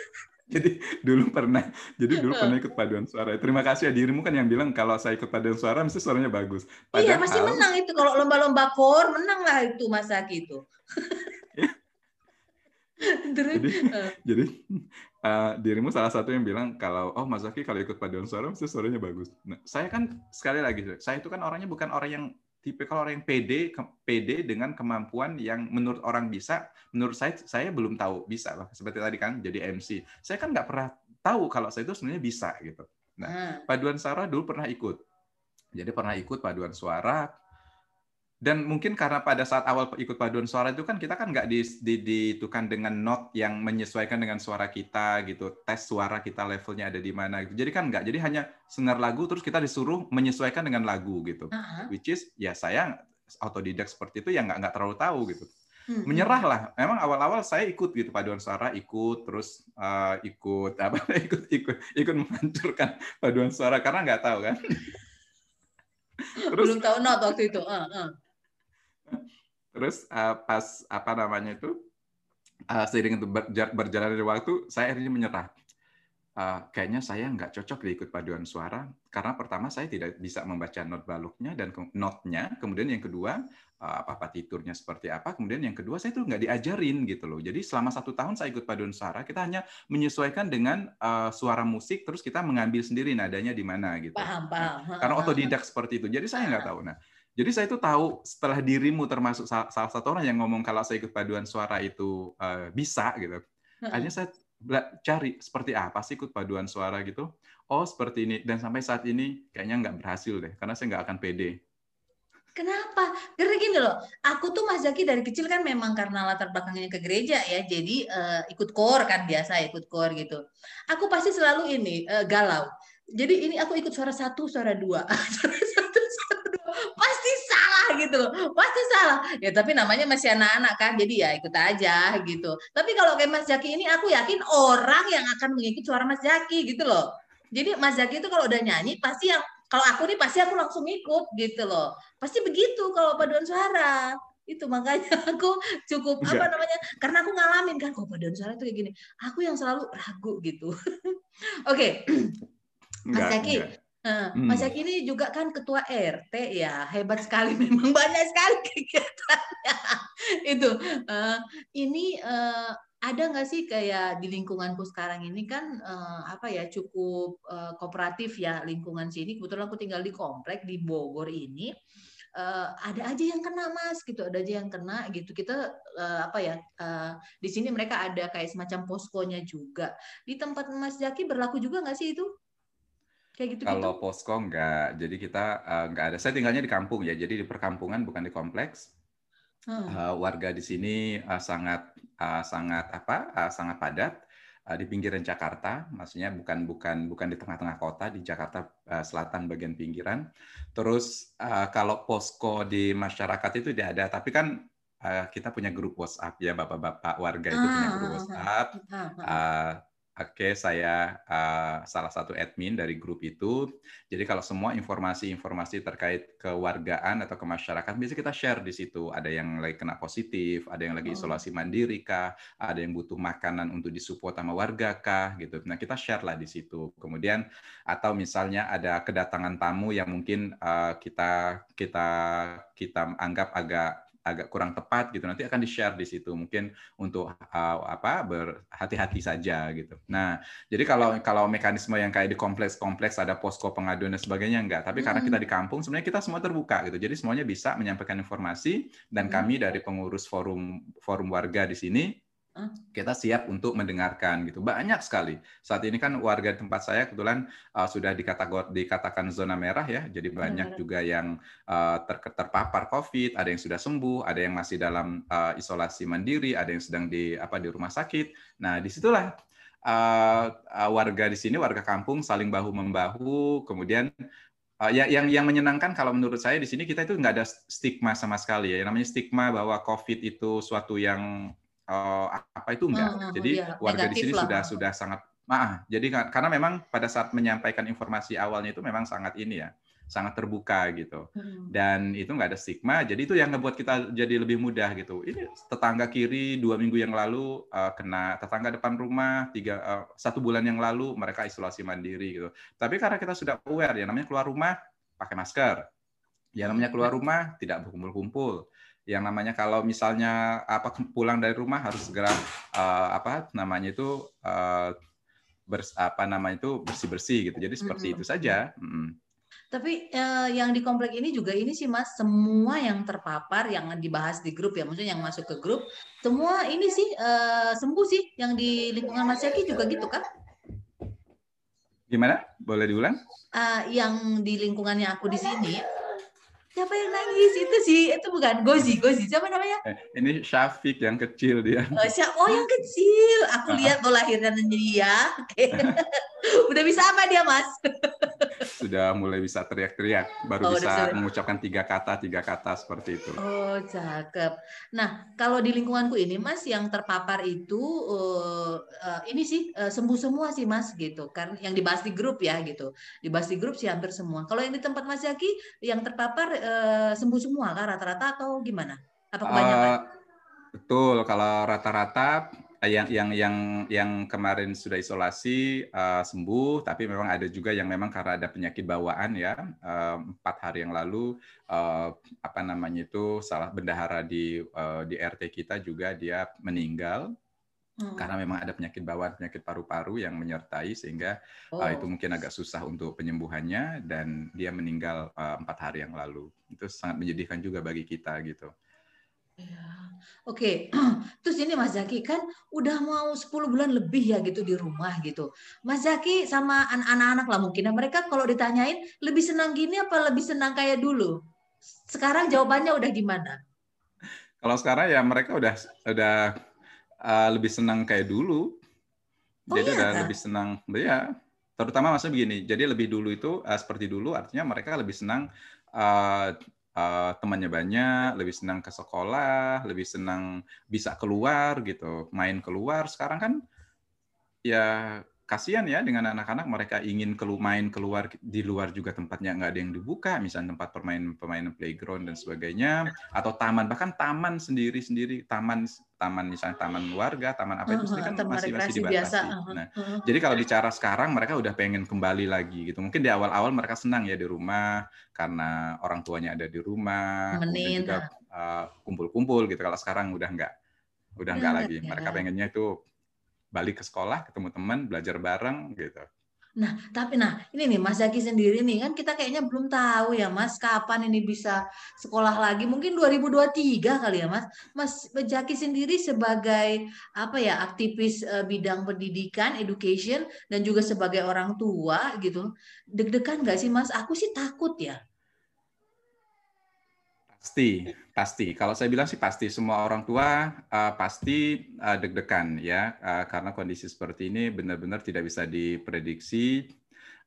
jadi dulu pernah, jadi dulu pernah ikut paduan suara. Terima kasih ya dirimu kan yang bilang kalau saya ikut paduan suara mesti suaranya bagus. Padahal, iya pasti menang itu kalau lomba-lomba kor menang lah itu Mas Zaki itu. Terus, jadi, uh. jadi uh, dirimu salah satu yang bilang kalau oh Mas Zaki kalau ikut paduan suara mesti suaranya bagus. Nah, saya kan sekali lagi saya itu kan orangnya bukan orang yang tipe kalau orang yang pede ke, pede dengan kemampuan yang menurut orang bisa, menurut saya saya belum tahu bisa lah. Seperti tadi kan jadi MC. Saya kan nggak pernah tahu kalau saya itu sebenarnya bisa gitu. Nah, hmm. paduan suara dulu pernah ikut. Jadi pernah ikut paduan suara, dan mungkin karena pada saat awal ikut paduan suara itu kan kita kan nggak di, di, ditukan dengan not yang menyesuaikan dengan suara kita gitu tes suara kita levelnya ada di mana gitu. Jadi kan nggak jadi hanya senar lagu terus kita disuruh menyesuaikan dengan lagu gitu. Uh-huh. which is ya saya autodidak seperti itu yang nggak nggak terlalu tahu gitu. Hmm. menyerah lah. Memang awal-awal saya ikut gitu paduan suara ikut terus uh, ikut apa ikut ikut ikut menghancurkan paduan suara karena nggak tahu kan. Terus, belum tahu not waktu itu. Uh, uh Terus uh, pas apa namanya itu uh, seiring itu berjalan dari waktu, saya akhirnya menyerah. Uh, kayaknya saya nggak cocok diikut paduan suara karena pertama saya tidak bisa membaca not baluknya dan notnya, kemudian yang kedua uh, apa partiturnya seperti apa, kemudian yang kedua saya itu nggak diajarin gitu loh. Jadi selama satu tahun saya ikut paduan suara, kita hanya menyesuaikan dengan uh, suara musik, terus kita mengambil sendiri nadanya di mana gitu. Paham, paham. Nah, karena otodidak seperti itu. Jadi saya nggak tahu. Nah, jadi saya itu tahu setelah dirimu termasuk salah satu orang yang ngomong kalau saya ikut paduan suara itu uh, bisa gitu. Akhirnya saya cari seperti apa sih ikut paduan suara gitu. Oh seperti ini dan sampai saat ini kayaknya nggak berhasil deh karena saya nggak akan pede. Kenapa? Karena gini loh, aku tuh Mas Zaki dari kecil kan memang karena latar belakangnya ke gereja ya, jadi uh, ikut kor kan biasa ikut kor gitu. Aku pasti selalu ini uh, galau. Jadi ini aku ikut suara satu, suara dua, suara gitu loh. Pasti salah ya tapi namanya masih anak-anak kan jadi ya ikut aja gitu. Tapi kalau kayak Mas Jaki ini aku yakin orang yang akan mengikuti suara Mas Jaki gitu loh. Jadi Mas Jaki itu kalau udah nyanyi pasti yang kalau aku nih pasti aku langsung ikut gitu loh. Pasti begitu kalau paduan suara. Itu makanya aku cukup Enggak. apa namanya karena aku ngalamin kan kalau paduan suara itu kayak gini? Aku yang selalu ragu gitu. Oke. Okay. Mas Jaki Nah, hmm. Mas Yaki ini juga kan ketua RT ya, hebat sekali memang banyak sekali kegiatannya. itu uh, ini uh, ada nggak sih kayak di lingkunganku sekarang ini kan uh, apa ya cukup uh, kooperatif ya lingkungan sini. Kebetulan aku tinggal di komplek di Bogor ini. Uh, ada aja yang kena mas gitu ada aja yang kena gitu kita uh, apa ya uh, di sini mereka ada kayak semacam poskonya juga di tempat mas Jaki berlaku juga nggak sih itu Kayak gitu, Kalau posko enggak, jadi kita uh, enggak ada. Saya tinggalnya di kampung ya, jadi di perkampungan bukan di kompleks. Hmm. Uh, warga di sini uh, sangat uh, sangat apa? Uh, sangat padat uh, di pinggiran Jakarta, maksudnya bukan bukan bukan di tengah-tengah kota di Jakarta uh, Selatan bagian pinggiran. Terus uh, kalau posko di masyarakat itu tidak ada, tapi kan uh, kita punya grup WhatsApp ya bapak-bapak warga itu punya grup ah, WhatsApp. Uh, Oke, saya uh, salah satu admin dari grup itu. Jadi kalau semua informasi-informasi terkait kewargaan atau kemasyarakat biasanya kita share di situ. Ada yang lagi kena positif, ada yang lagi oh. isolasi mandiri kah, ada yang butuh makanan untuk disupport sama warga kah, gitu. Nah kita share lah di situ. Kemudian atau misalnya ada kedatangan tamu yang mungkin uh, kita kita kita anggap agak agak kurang tepat gitu nanti akan di share di situ mungkin untuk uh, apa berhati-hati saja gitu. Nah jadi kalau kalau mekanisme yang kayak di kompleks-kompleks ada posko pengaduan dan sebagainya enggak, tapi karena kita di kampung sebenarnya kita semua terbuka gitu. Jadi semuanya bisa menyampaikan informasi dan kami dari pengurus forum forum warga di sini kita siap untuk mendengarkan gitu. Banyak sekali. Saat ini kan warga tempat saya kebetulan uh, sudah dikategor dikatakan zona merah ya. Jadi banyak juga yang uh, ter terpapar covid ada yang sudah sembuh ada yang masih dalam uh, isolasi mandiri ada yang sedang di apa di rumah sakit. Nah di situlah uh, uh, warga di sini warga kampung saling bahu membahu. Kemudian Uh, ya, yang yang menyenangkan kalau menurut saya di sini kita itu nggak ada stigma sama sekali ya. Yang namanya stigma bahwa COVID itu suatu yang uh, apa itu enggak. Hmm, jadi iya, warga di sini lah. sudah sudah sangat maaf. Jadi karena memang pada saat menyampaikan informasi awalnya itu memang sangat ini ya, sangat terbuka gitu. Hmm. Dan itu enggak ada stigma. Jadi itu yang ngebuat kita jadi lebih mudah gitu. Ini tetangga kiri dua minggu yang lalu uh, kena tetangga depan rumah tiga uh, satu bulan yang lalu mereka isolasi mandiri gitu. Tapi karena kita sudah aware ya namanya keluar rumah pakai masker. Ya namanya keluar rumah tidak berkumpul-kumpul yang namanya kalau misalnya apa pulang dari rumah harus segera uh, apa namanya itu uh, bers, apa namanya itu bersih bersih gitu. Jadi seperti mm -hmm. itu saja. Mm. tapi uh, yang di komplek ini juga ini sih mas semua yang terpapar yang dibahas di grup ya maksudnya yang masuk ke grup semua ini sih uh, sembuh sih. Yang di lingkungan mas Yaki juga gitu kan? Gimana? Boleh diulang? Uh, yang di lingkungannya aku di sini siapa yang nangis? Itu sih itu bukan Gozi Gozi. Siapa namanya? Eh, ini Syafiq yang kecil dia. Oh, siapa oh yang kecil. Aku lihat mau lahirnya dia udah bisa apa dia mas sudah mulai bisa teriak-teriak, baru oh, bisa mengucapkan tiga kata, tiga kata seperti itu. Oh, cakep. Nah, kalau di lingkunganku ini, Mas, yang terpapar itu uh, uh, ini sih uh, sembuh semua sih, Mas, gitu. Kan yang dibahas di grup ya, gitu. Dibahas di grup sih hampir semua. Kalau yang di tempat Mas Yaki, yang terpapar uh, sembuh semua kah rata-rata atau gimana? Apa kebanyakan? Uh, betul, kalau rata-rata yang yang yang yang kemarin sudah isolasi uh, sembuh, tapi memang ada juga yang memang karena ada penyakit bawaan ya uh, empat hari yang lalu uh, apa namanya itu salah bendahara di uh, di RT kita juga dia meninggal hmm. karena memang ada penyakit bawaan penyakit paru-paru yang menyertai sehingga oh. uh, itu mungkin agak susah untuk penyembuhannya dan dia meninggal empat uh, hari yang lalu itu sangat menyedihkan juga bagi kita gitu. Ya. Oke, terus ini Mas Zaki kan udah mau 10 bulan lebih ya gitu di rumah gitu. Mas Zaki sama anak-anak lah mungkin, nah, mereka kalau ditanyain lebih senang gini apa lebih senang kayak dulu? Sekarang jawabannya udah gimana? Kalau sekarang ya mereka udah udah uh, lebih senang kayak dulu. Oh, jadi iya, udah kan? lebih senang, ya. Terutama maksudnya begini, jadi lebih dulu itu uh, seperti dulu artinya mereka lebih senang uh, uh, temannya banyak, lebih senang ke sekolah, lebih senang bisa keluar gitu, main keluar. Sekarang kan ya kasihan ya dengan anak-anak. Mereka ingin kelu main keluar di luar juga tempatnya nggak ada yang dibuka. Misalnya tempat permainan permainan playground dan sebagainya. Atau taman bahkan taman sendiri sendiri taman taman misalnya taman warga taman apa itu uh, kan masih masih dibatasi. biasa. nah uh, jadi kalau bicara sekarang mereka udah pengen kembali lagi gitu. Mungkin di awal-awal mereka senang ya di rumah karena orang tuanya ada di rumah kemudian juga uh, kumpul-kumpul gitu. Kalau sekarang udah nggak udah nggak lagi. Mereka pengennya itu balik ke sekolah, ketemu teman, belajar bareng gitu. Nah, tapi nah ini nih Mas Zaki sendiri nih kan kita kayaknya belum tahu ya Mas kapan ini bisa sekolah lagi. Mungkin 2023 kali ya Mas. Mas Zaki sendiri sebagai apa ya aktivis uh, bidang pendidikan, education dan juga sebagai orang tua gitu. Deg-degan nggak sih Mas? Aku sih takut ya. Pasti, pasti. Kalau saya bilang sih pasti semua orang tua uh, pasti uh, deg-degan ya uh, karena kondisi seperti ini benar-benar tidak bisa diprediksi.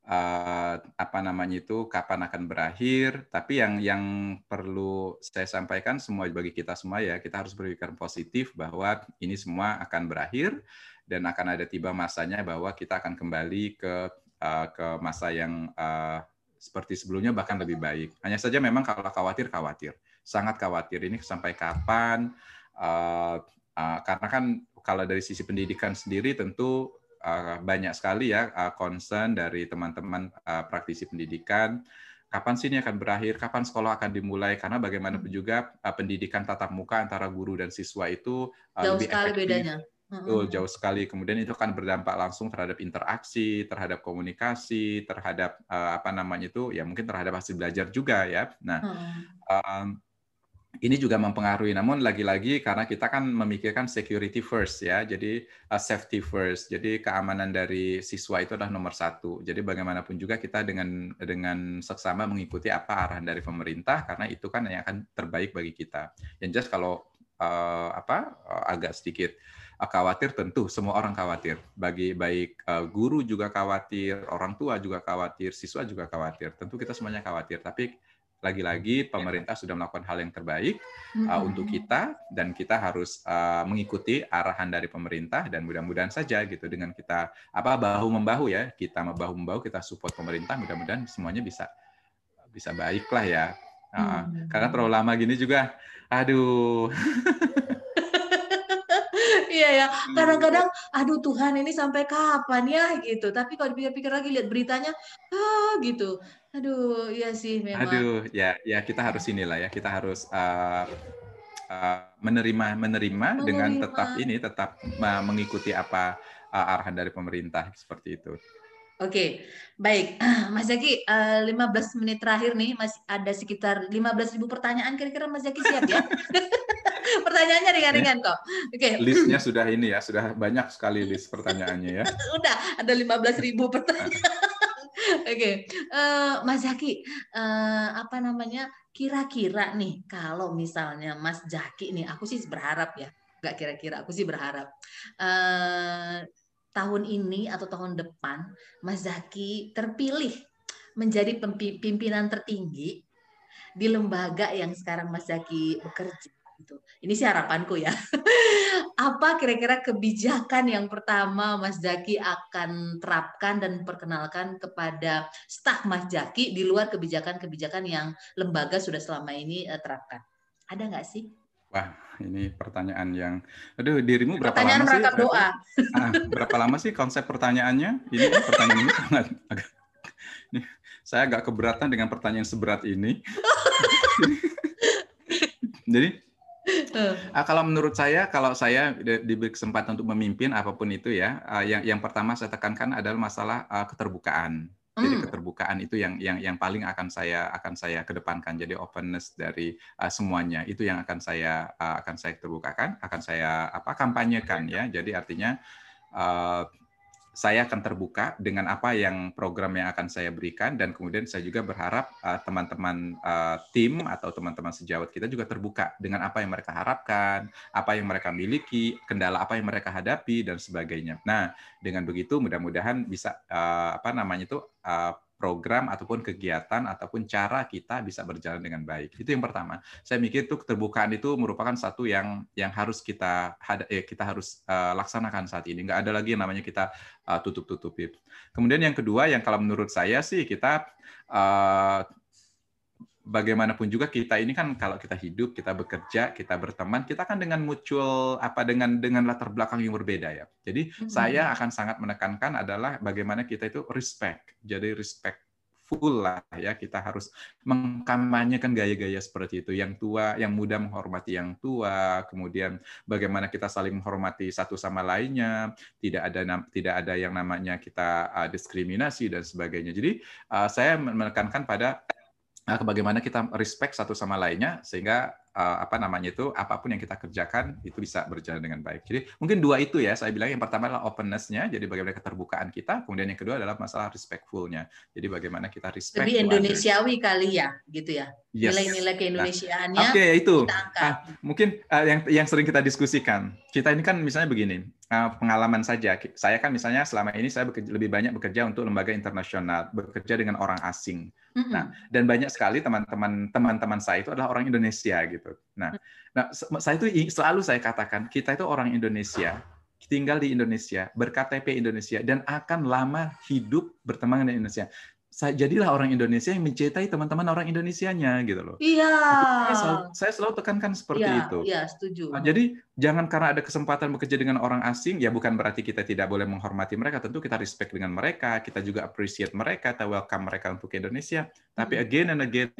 uh, apa namanya itu kapan akan berakhir. Tapi yang yang perlu saya sampaikan semua bagi kita semua ya, kita harus berpikir positif bahwa ini semua akan berakhir dan akan ada tiba masanya bahwa kita akan kembali ke uh, ke masa yang uh, seperti sebelumnya bahkan lebih baik. Hanya saja memang kalau khawatir khawatir, sangat khawatir ini sampai kapan? Uh, uh, karena kan kalau dari sisi pendidikan sendiri tentu uh, banyak sekali ya uh, concern dari teman-teman uh, praktisi pendidikan. Kapan sih ini akan berakhir? Kapan sekolah akan dimulai? Karena bagaimanapun juga pendidikan tatap muka antara guru dan siswa itu uh, jauh lebih sekali efektif. bedanya. Betul, jauh sekali. Kemudian itu akan berdampak langsung terhadap interaksi, terhadap komunikasi, terhadap uh, apa namanya itu, ya mungkin terhadap hasil belajar juga ya. Nah, um, ini juga mempengaruhi. Namun lagi-lagi karena kita kan memikirkan security first ya, jadi uh, safety first. Jadi keamanan dari siswa itu adalah nomor satu. Jadi bagaimanapun juga kita dengan dengan seksama mengikuti apa arahan dari pemerintah karena itu kan yang akan terbaik bagi kita. Yang jelas kalau uh, apa uh, agak sedikit khawatir tentu semua orang khawatir. Bagi baik uh, guru juga khawatir, orang tua juga khawatir, siswa juga khawatir. Tentu kita semuanya khawatir. Tapi lagi-lagi pemerintah sudah melakukan hal yang terbaik uh, untuk kita dan kita harus uh, mengikuti arahan dari pemerintah dan mudah-mudahan saja gitu dengan kita apa bahu membahu ya kita bahu membahu kita support pemerintah mudah-mudahan semuanya bisa bisa baik lah ya uh, hmm. karena terlalu lama gini juga aduh Iya ya, kadang-kadang aduh Tuhan ini sampai kapan ya gitu. Tapi kalau dipikir-pikir lagi lihat beritanya, ah gitu. Aduh, iya sih memang. Aduh, ya ya kita harus inilah ya, kita harus uh, uh, menerima, menerima menerima dengan tetap ini tetap mengikuti apa uh, arahan dari pemerintah seperti itu. Oke, baik. Mas Zaki, uh, 15 menit terakhir nih, masih ada sekitar 15 ribu pertanyaan. Kira-kira Mas Zaki siap ya? Pertanyaannya ringan-ringan kok. Oke. Okay. Listnya sudah ini ya, sudah banyak sekali list pertanyaannya ya. Udah, ada 15 ribu pertanyaan. Oke, okay. uh, eh, Mas Zaki, uh, apa namanya? Kira-kira nih, kalau misalnya Mas Zaki nih, aku sih berharap ya, nggak kira-kira, aku sih berharap uh, tahun ini atau tahun depan Mas Zaki terpilih menjadi pimpinan tertinggi di lembaga yang sekarang Mas Zaki bekerja gitu. Ini sih harapanku ya. Apa kira-kira kebijakan yang pertama Mas Zaki akan terapkan dan perkenalkan kepada staf Mas Zaki di luar kebijakan-kebijakan yang lembaga sudah selama ini uh, terapkan? Ada nggak sih? Wah, ini pertanyaan yang, aduh, dirimu berapa pertanyaan lama sih? doa. Ah, berapa lama sih konsep pertanyaannya? Ini pertanyaan ini sangat agak, ini, saya agak keberatan dengan pertanyaan seberat ini. Jadi Uh, kalau menurut saya, kalau saya diberi kesempatan untuk memimpin apa pun itu ya, uh, yang yang pertama saya tekankan adalah masalah uh, keterbukaan. Jadi hmm. keterbukaan itu yang yang yang paling akan saya akan saya kedepankan. Jadi openness dari uh, semuanya itu yang akan saya uh, akan saya terbukakan, akan saya apa kampanyekan ya. Jadi artinya uh, saya akan terbuka dengan apa yang program yang akan saya berikan dan kemudian saya juga berharap uh, teman-teman uh, tim atau teman-teman sejawat kita juga terbuka dengan apa yang mereka harapkan, apa yang mereka miliki, kendala apa yang mereka hadapi dan sebagainya. Nah, dengan begitu mudah-mudahan bisa uh, apa namanya itu uh, program ataupun kegiatan ataupun cara kita bisa berjalan dengan baik. Itu yang pertama. Saya mikir itu keterbukaan itu merupakan satu yang yang harus kita eh, kita harus uh, laksanakan saat ini. Nggak ada lagi yang namanya kita uh, tutup-tutupi. Kemudian yang kedua yang kalau menurut saya sih kita uh, bagaimanapun juga kita ini kan kalau kita hidup, kita bekerja, kita berteman, kita kan dengan mutual apa dengan dengan latar belakang yang berbeda ya. Jadi hmm. saya akan sangat menekankan adalah bagaimana kita itu respect. Jadi respect full lah ya kita harus mengkampanyekan gaya-gaya seperti itu yang tua yang muda menghormati yang tua kemudian bagaimana kita saling menghormati satu sama lainnya tidak ada tidak ada yang namanya kita uh, diskriminasi dan sebagainya jadi uh, saya menekankan pada Nah, bagaimana kita respect satu sama lainnya sehingga uh, apa namanya itu apa pun yang kita kerjakan itu bisa berjalan dengan baik. Jadi mungkin dua itu ya saya bilang yang pertama adalah openness-nya, jadi bagaimana keterbukaan kita, kemudian yang kedua adalah masalah respectful-nya. Jadi bagaimana kita respect lebih Indonesiawi kali ya, gitu ya. Yes. Nilai-nilai keindonesiaannya. Nah, Oke, okay, itu. Ah, mungkin uh, yang yang sering kita diskusikan. Kita ini kan misalnya begini, uh, pengalaman saja. Saya kan misalnya selama ini saya bekerja, lebih banyak bekerja untuk lembaga internasional, bekerja dengan orang asing. Mm -hmm. Nah, dan banyak sekali teman-teman teman-teman saya itu adalah orang Indonesia gitu. Nah, nah saya itu selalu saya katakan kita itu orang Indonesia tinggal di Indonesia, berKTP Indonesia, dan akan lama hidup berteman dengan Indonesia jadilah orang Indonesia yang mencintai teman-teman orang Indonesianya gitu loh. Iya. Saya selalu, saya selalu tekankan seperti ya, itu. Iya, setuju. Nah, jadi jangan karena ada kesempatan bekerja dengan orang asing ya bukan berarti kita tidak boleh menghormati mereka. Tentu kita respect dengan mereka, kita juga appreciate mereka, kita welcome mereka untuk Indonesia. Tapi hmm. again and again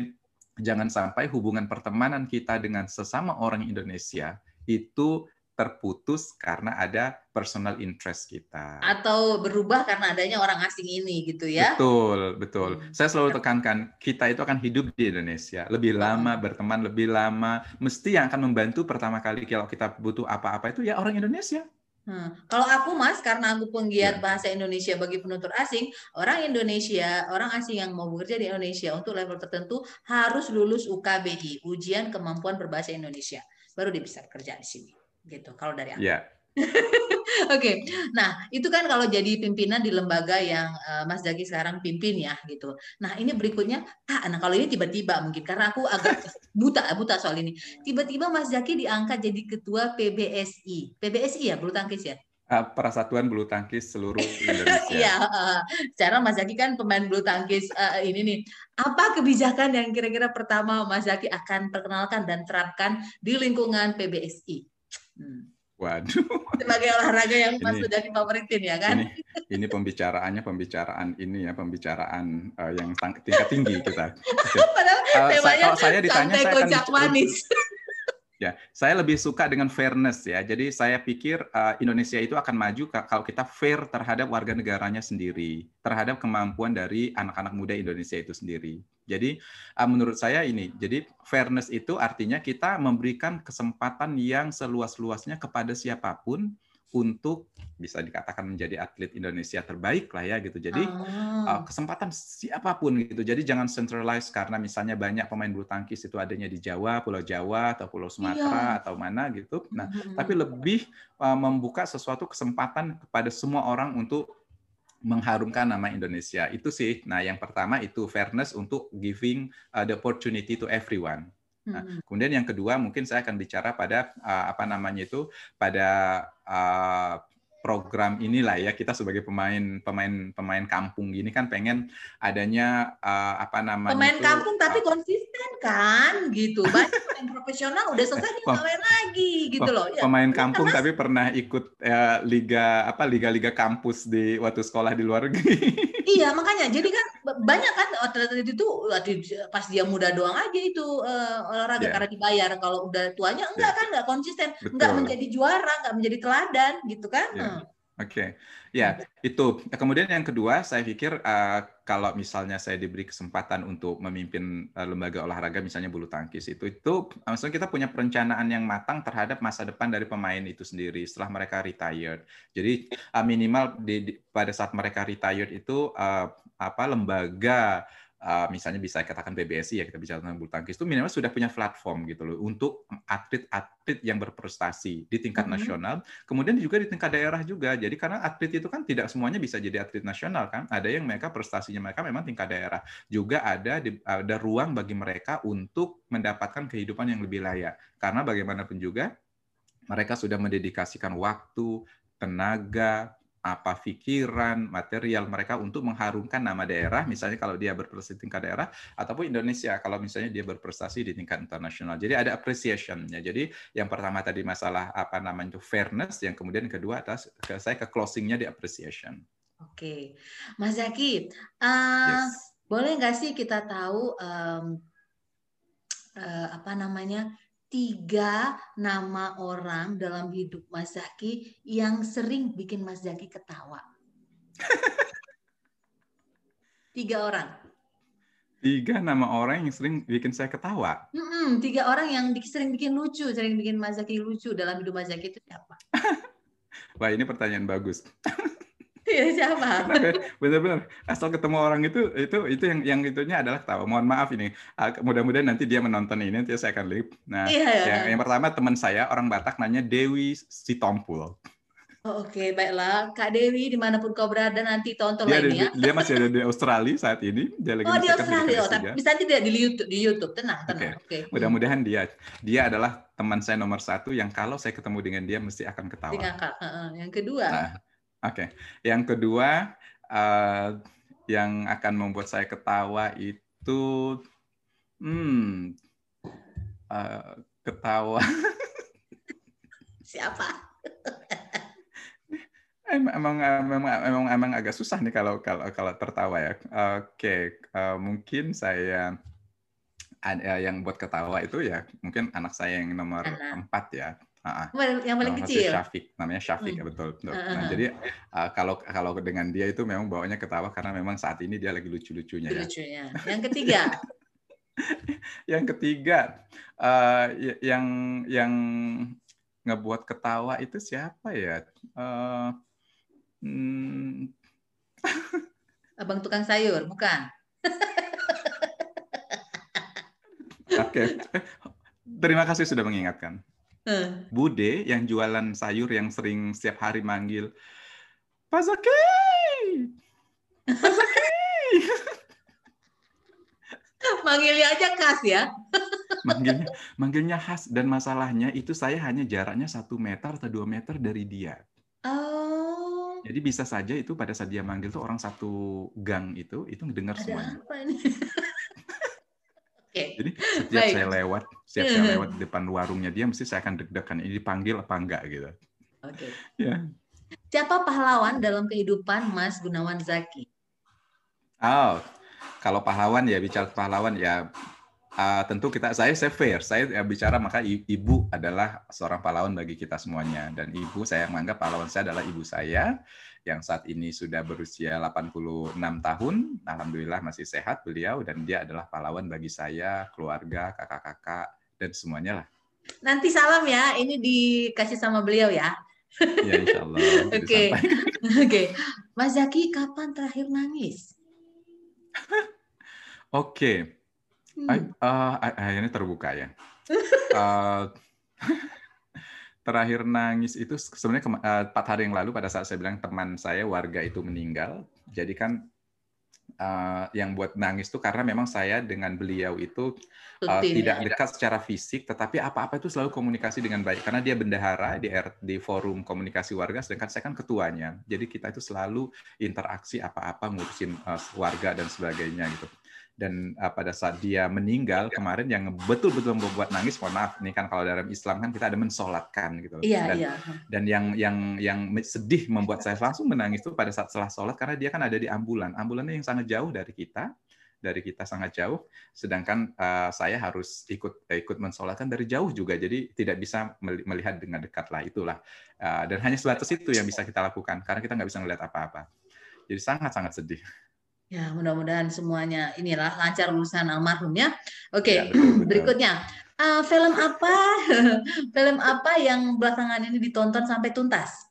jangan sampai hubungan pertemanan kita dengan sesama orang Indonesia itu terputus karena ada personal interest kita. Atau berubah karena adanya orang asing ini gitu ya. Betul, betul. Hmm. Saya selalu tekankan, kita itu akan hidup di Indonesia. Lebih lama, berteman lebih lama. Mesti yang akan membantu pertama kali kalau kita butuh apa-apa itu ya orang Indonesia. Hmm. Kalau aku mas, karena aku penggiat yeah. bahasa Indonesia bagi penutur asing, orang Indonesia, orang asing yang mau bekerja di Indonesia untuk level tertentu harus lulus UKBI, ujian kemampuan berbahasa Indonesia, baru dia bisa kerja di sini gitu kalau dari aku. Yeah. Oke, okay. nah itu kan kalau jadi pimpinan di lembaga yang uh, Mas Zaki sekarang pimpin ya gitu. Nah ini berikutnya, ah, nah kalau ini tiba-tiba mungkin karena aku agak buta buta soal ini. Tiba-tiba Mas Zaki diangkat jadi ketua PBSI, PBSI ya bulu tangkis ya? Uh, Persatuan Bulu Tangkis seluruh Indonesia. Iya, uh, secara Mas Zaki kan pemain bulu tangkis uh, ini nih. Apa kebijakan yang kira-kira pertama Mas Zaki akan perkenalkan dan terapkan di lingkungan PBSI? Hmm. Waduh. Sebagai olahraga yang Mas sudah difavoritin ya kan? Ini, ini pembicaraannya pembicaraan ini ya pembicaraan uh, yang tingkat tinggi kita. Padahal uh, saya, kalau saya ditanya saya akan manis. Ya, saya lebih suka dengan fairness ya. Jadi saya pikir uh, Indonesia itu akan maju kalau kita fair terhadap warga negaranya sendiri, terhadap kemampuan dari anak-anak muda Indonesia itu sendiri. Jadi uh, menurut saya ini, jadi fairness itu artinya kita memberikan kesempatan yang seluas-luasnya kepada siapa pun untuk bisa dikatakan menjadi atlet Indonesia terbaik lah ya gitu. Jadi oh. kesempatan siapa pun gitu. Jadi jangan centralize karena misalnya banyak pemain bulu tangkis itu adanya di Jawa, Pulau Jawa atau Pulau Sumatera iya. atau mana gitu. Nah, mm-hmm. tapi lebih membuka sesuatu kesempatan kepada semua orang untuk mengharumkan nama Indonesia. Itu sih. Nah, yang pertama itu fairness untuk giving uh, the opportunity to everyone. Nah, hmm. kemudian yang kedua mungkin saya akan bicara pada uh, apa namanya itu pada uh, program inilah ya kita sebagai pemain pemain pemain kampung gini kan pengen adanya uh, apa namanya pemain itu, kampung tapi uh, konsisten kan gitu banyak pemain profesional udah selesai main lagi gitu loh ya, pemain kampung tapi pernah ikut ya, liga apa liga-liga kampus di waktu sekolah di luar negeri iya makanya jadi kan banyak kan atlet itu pas dia muda doang aja itu uh, olahraga yeah. karena dibayar kalau udah tuanya enggak yeah. kan enggak konsisten Betul. enggak menjadi juara enggak menjadi teladan gitu kan yeah. Oke, okay. ya itu. Kemudian yang kedua, saya pikir uh, kalau misalnya saya diberi kesempatan untuk memimpin uh, lembaga olahraga, misalnya bulu tangkis itu, itu maksudnya kita punya perencanaan yang matang terhadap masa depan dari pemain itu sendiri setelah mereka retired. Jadi uh, minimal di, di, pada saat mereka retired itu uh, apa lembaga uh, misalnya bisa katakan PBSI ya kita bicara tentang bulu tangkis itu minimal sudah punya platform gitu loh untuk atlet-atlet yang berprestasi di tingkat mm -hmm. nasional, kemudian juga di tingkat daerah juga. Jadi karena atlet itu kan tidak semuanya bisa jadi atlet nasional kan, ada yang mereka prestasinya mereka memang tingkat daerah. Juga ada di, ada ruang bagi mereka untuk mendapatkan kehidupan yang lebih layak. Karena bagaimanapun juga mereka sudah mendedikasikan waktu, tenaga, apa pikiran, material mereka untuk mengharumkan nama daerah, misalnya kalau dia berprestasi di tingkat daerah, ataupun Indonesia kalau misalnya dia berprestasi di tingkat internasional. Jadi ada appreciation-nya. Jadi yang pertama tadi masalah apa namanya itu fairness, yang kemudian kedua atas ke, saya ke closing-nya di appreciation. Oke, Mas Zaki, uh, yes. boleh nggak sih kita tahu um, uh, apa namanya tiga nama orang dalam hidup Mas Zaki yang sering bikin Mas Zaki ketawa. tiga orang. Tiga nama orang yang sering bikin saya ketawa. Mm -mm. Hmm, tiga orang yang sering bikin lucu, sering bikin Mas Zaki lucu dalam hidup Mas Zaki itu siapa? Wah, ini pertanyaan bagus. Iya siapa? Benar-benar asal ketemu orang itu itu itu yang yang itunya adalah tahu. Mohon maaf ini. Ah, mudah-mudahan nanti dia menonton ini nanti saya akan lihat. Nah, iya, iya. yang, yang pertama teman saya orang Batak nanya Dewi Sitompul. Oh, Oke, okay. baiklah. Kak Dewi, di mana pun kau berada nanti tonton dia lagi ya. Dia masih ada di Australia saat ini. Dia lagi oh, di Australia. Oh, tapi bisa tidak di YouTube, di YouTube. Tenang, tenang. Oke. Okay. Okay. Mudah-mudahan dia. Dia adalah teman saya nomor satu yang kalau saya ketemu dengan dia mesti akan ketawa. Kak. Uh, yang kedua. Nah, Oke. Okay. Yang kedua, uh, yang akan membuat saya ketawa itu, hmm, uh, ketawa. Siapa? Emang, emang emang emang agak susah nih kalau kalau kalau tertawa ya. Oke, uh, mungkin saya ada yang buat ketawa itu ya mungkin anak saya yang nomor empat ya. Uh, yang paling kecil. Syafiq, namanya Syafiq hmm. ya betul. betul. Uh, nah, jadi uh, kalau kalau dengan dia itu memang bawanya ketawa karena memang saat ini dia lagi lucu-lucunya. Ya. Lucunya. Yang ketiga. yang ketiga, uh, yang yang ngebuat ketawa itu siapa ya? Uh, Hmm. Abang tukang sayur, bukan? Oke. Terima kasih sudah mengingatkan. Uh. Bude yang jualan sayur yang sering setiap hari manggil, Pak Zaki! Pak Zaki! manggilnya aja khas ya. manggilnya, manggilnya khas dan masalahnya itu saya hanya jaraknya satu meter atau dua meter dari dia. Oh. Jadi bisa saja itu pada saat dia manggil tuh orang satu gang itu itu ngedengar Ada semuanya. Apa ini? okay. Jadi setiap Baik. saya lewat, setiap saya lewat di depan warungnya dia mesti saya akan deg-degan ini dipanggil apa enggak gitu. Oke. Okay. Ya. Siapa pahlawan dalam kehidupan Mas Gunawan Zaki? Oh, kalau pahlawan ya bicara pahlawan ya uh, tentu kita saya saya fair saya ya, bicara maka ibu adalah seorang pahlawan bagi kita semuanya dan ibu saya menganggap pahlawan saya adalah ibu saya yang saat ini sudah berusia 86 tahun alhamdulillah masih sehat beliau dan dia adalah pahlawan bagi saya keluarga kakak-kakak dan semuanya lah nanti salam ya ini dikasih sama beliau ya ya insya Allah oke oke okay. Mas Zaki kapan terakhir nangis oke okay. Hmm. Uh, akhirnya terbuka ya. uh, terakhir nangis itu sebenarnya empat uh, hari yang lalu pada saat saya bilang teman saya warga itu meninggal. Jadi kan uh, yang buat nangis itu karena memang saya dengan beliau itu uh, tidak ya. dekat secara fisik, tetapi apa-apa itu selalu komunikasi dengan baik karena dia bendahara di di forum komunikasi warga, sedangkan saya kan ketuanya. Jadi kita itu selalu interaksi apa-apa ngurusin uh, warga dan sebagainya gitu dan uh, pada saat dia meninggal iya. kemarin yang betul-betul membuat nangis mohon maaf nih kan kalau dalam Islam kan kita ada mensolatkan gitu iya, dan iya. dan yang yang yang sedih membuat saya langsung menangis itu pada saat setelah sholat karena dia kan ada di ambulan. Ambulannya yang sangat jauh dari kita dari kita sangat jauh. Sedangkan uh, saya harus ikut uh, ikut mensolatkan dari jauh juga. Jadi tidak bisa melihat dengan dekat lah itulah. Uh, dan hanya sebatas itu yang bisa kita lakukan karena kita nggak bisa melihat apa-apa. Jadi sangat sangat sedih Ya, mudah-mudahan semuanya inilah lancar urusan almarhum ya. Oke, okay. ya, berikutnya. Uh, film apa? film apa yang belakangan ini ditonton sampai tuntas?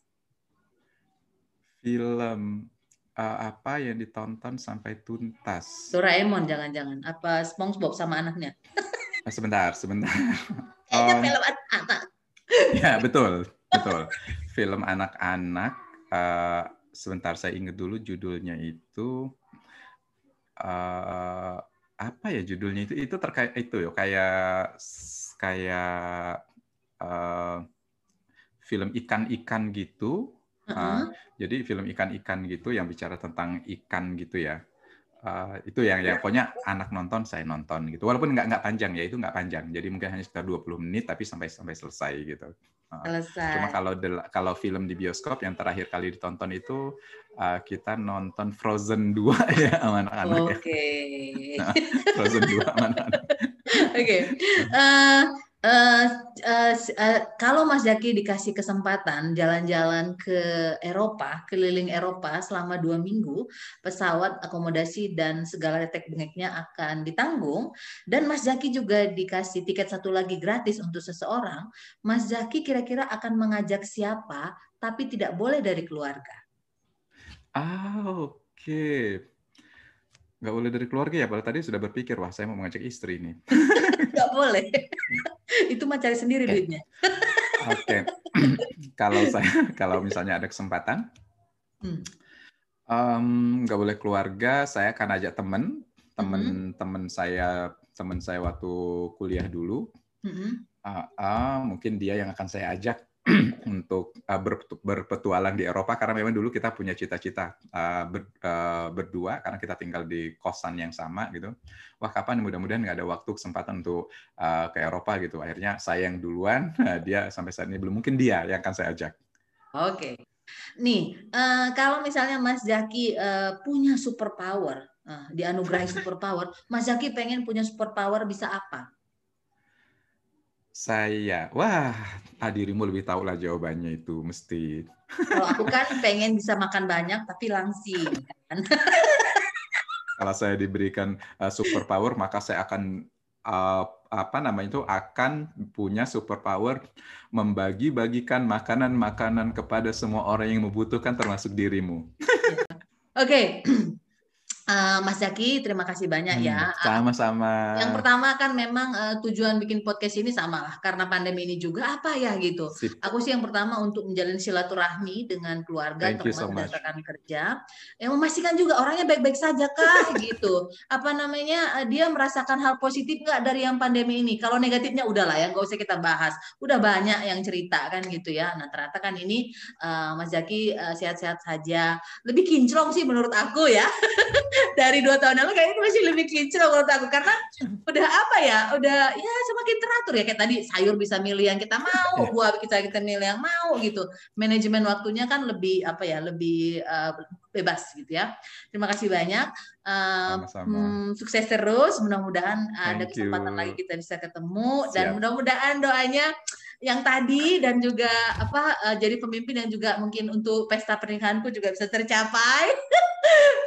Film uh, apa yang ditonton sampai tuntas? Doraemon jangan-jangan. Apa SpongeBob sama anaknya? Ah, sebentar, sebentar. Kayaknya oh. film anak. Ya, betul. Betul. Film anak-anak uh, sebentar saya ingat dulu judulnya itu uh, apa ya judulnya itu itu terkait itu ya kayak kayak uh, film ikan-ikan gitu. Uh uh, jadi film ikan-ikan gitu yang bicara tentang ikan gitu ya. Uh, itu yang yang pokoknya anak nonton saya nonton gitu. Walaupun nggak nggak panjang ya itu nggak panjang. Jadi mungkin hanya sekitar 20 menit tapi sampai sampai selesai gitu. Selesai. Cuma kalau kalau film di bioskop yang terakhir kali ditonton itu uh, kita nonton Frozen 2 ya sama anak-anak. Oke. Okay. Frozen 2 sama anak-anak. Oke. Okay. Uh, Uh, uh, uh, kalau Mas Jaki dikasih kesempatan jalan-jalan ke Eropa, keliling Eropa selama dua minggu, pesawat, akomodasi dan segala retek bengeknya akan ditanggung, dan Mas Jaki juga dikasih tiket satu lagi gratis untuk seseorang, Mas Jaki kira-kira akan mengajak siapa, tapi tidak boleh dari keluarga. Ah, oke. Okay nggak boleh dari keluarga ya, padahal tadi sudah berpikir, wah saya mau mengajak istri nih. nggak boleh. Itu mah cari sendiri okay. duitnya. Oke. Okay. kalau saya, kalau misalnya ada kesempatan, hmm. um, nggak boleh keluarga, saya akan ajak temen, temen-temen hmm. saya, temen saya waktu kuliah dulu. Hmm. Uh, uh, mungkin dia yang akan saya ajak untuk uh, berpetualang di Eropa karena memang dulu kita punya cita-cita ber, uh, berdua karena kita tinggal di kosan yang sama gitu. Wah kapan mudah-mudahan nggak ada waktu kesempatan untuk ke Eropa gitu. Akhirnya saya yang duluan, dia sampai saat ini belum mungkin dia yang akan saya ajak. Oke. Nih, kalau misalnya Mas Jaki punya superpower, uh, dianugerahi superpower, Mas Jaki pengen punya superpower bisa apa? Saya, wah, ah, dirimu lebih tahu lah jawabannya itu mesti. Kalau aku kan pengen bisa makan banyak tapi langsing. Kan? Kalau saya diberikan uh, superpower, maka saya akan uh, apa namanya itu akan punya superpower membagi-bagikan makanan-makanan kepada semua orang yang membutuhkan termasuk dirimu. Oke, okay. Uh, Mas Zaki, terima kasih banyak hmm, ya. Sama-sama. Yang pertama kan memang uh, tujuan bikin podcast ini sama lah, karena pandemi ini juga apa ya gitu. Sip. Aku sih yang pertama untuk menjalin silaturahmi dengan keluarga, Thank teman so dan rekan kerja, yang memastikan juga orangnya baik-baik saja kah gitu. Apa namanya uh, dia merasakan hal positif nggak dari yang pandemi ini? Kalau negatifnya udahlah ya, nggak usah kita bahas. Udah banyak yang cerita kan gitu ya. Nah ternyata kan ini uh, Mas Zaki uh, sehat-sehat saja. Lebih kinclong sih menurut aku ya. dari dua tahun lalu kayaknya masih lebih kinclong menurut aku. Karena udah apa ya udah ya semakin teratur ya. Kayak tadi sayur bisa milih yang kita mau buah kita kita milih yang mau gitu. Manajemen waktunya kan lebih apa ya lebih uh, bebas gitu ya. Terima kasih banyak. Uh, Hmm, sukses terus. Mudah-mudahan ada kesempatan you. lagi kita bisa ketemu. Siap. dan mudah-mudahan doanya yang tadi dan juga apa uh, jadi pemimpin yang juga mungkin untuk pesta pernikahanku juga bisa tercapai.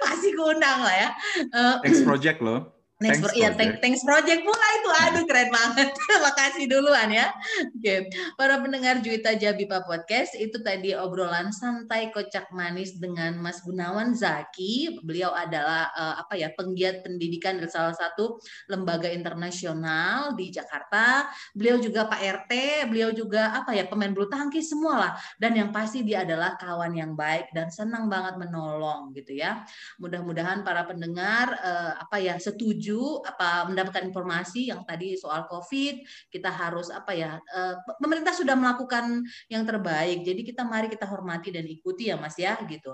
Pasti kuundang lah ya. Uh, Next project loh. Next thanks, pro iya, project. thanks project pula itu. Aduh keren banget. Terima kasih duluan ya. Oke. Okay. Para pendengar Juwita Jabipa Podcast itu tadi obrolan santai kocak manis dengan Mas Gunawan Zaki. Beliau adalah uh, apa ya penggiat pendidikan dari salah satu lembaga internasional di Jakarta. Beliau juga Pak RT, beliau juga apa ya pemain bulu tangkis semualah. Dan yang pasti dia adalah kawan yang baik dan senang banget menolong gitu ya. Mudah-mudahan para pendengar uh, apa ya setuju setuju apa mendapatkan informasi yang tadi soal COVID, kita harus apa ya uh, pemerintah sudah melakukan yang terbaik. Jadi kita mari kita hormati dan ikuti ya Mas ya gitu.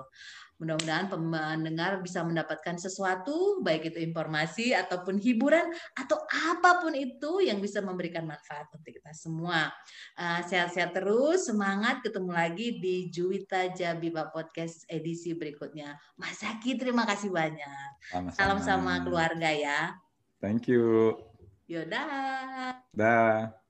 Mudah-mudahan pendengar bisa mendapatkan sesuatu, baik itu informasi ataupun hiburan atau apa pun itu yang bisa memberikan manfaat untuk kita semua. Eh, sehat-sehat uh, terus, semangat ketemu lagi di Juwita Jabiba Podcast edisi berikutnya. Mas Zaki, terima kasih banyak. Sama-sama. Salam sama keluarga ya. Thank you. Yaudah. Dah.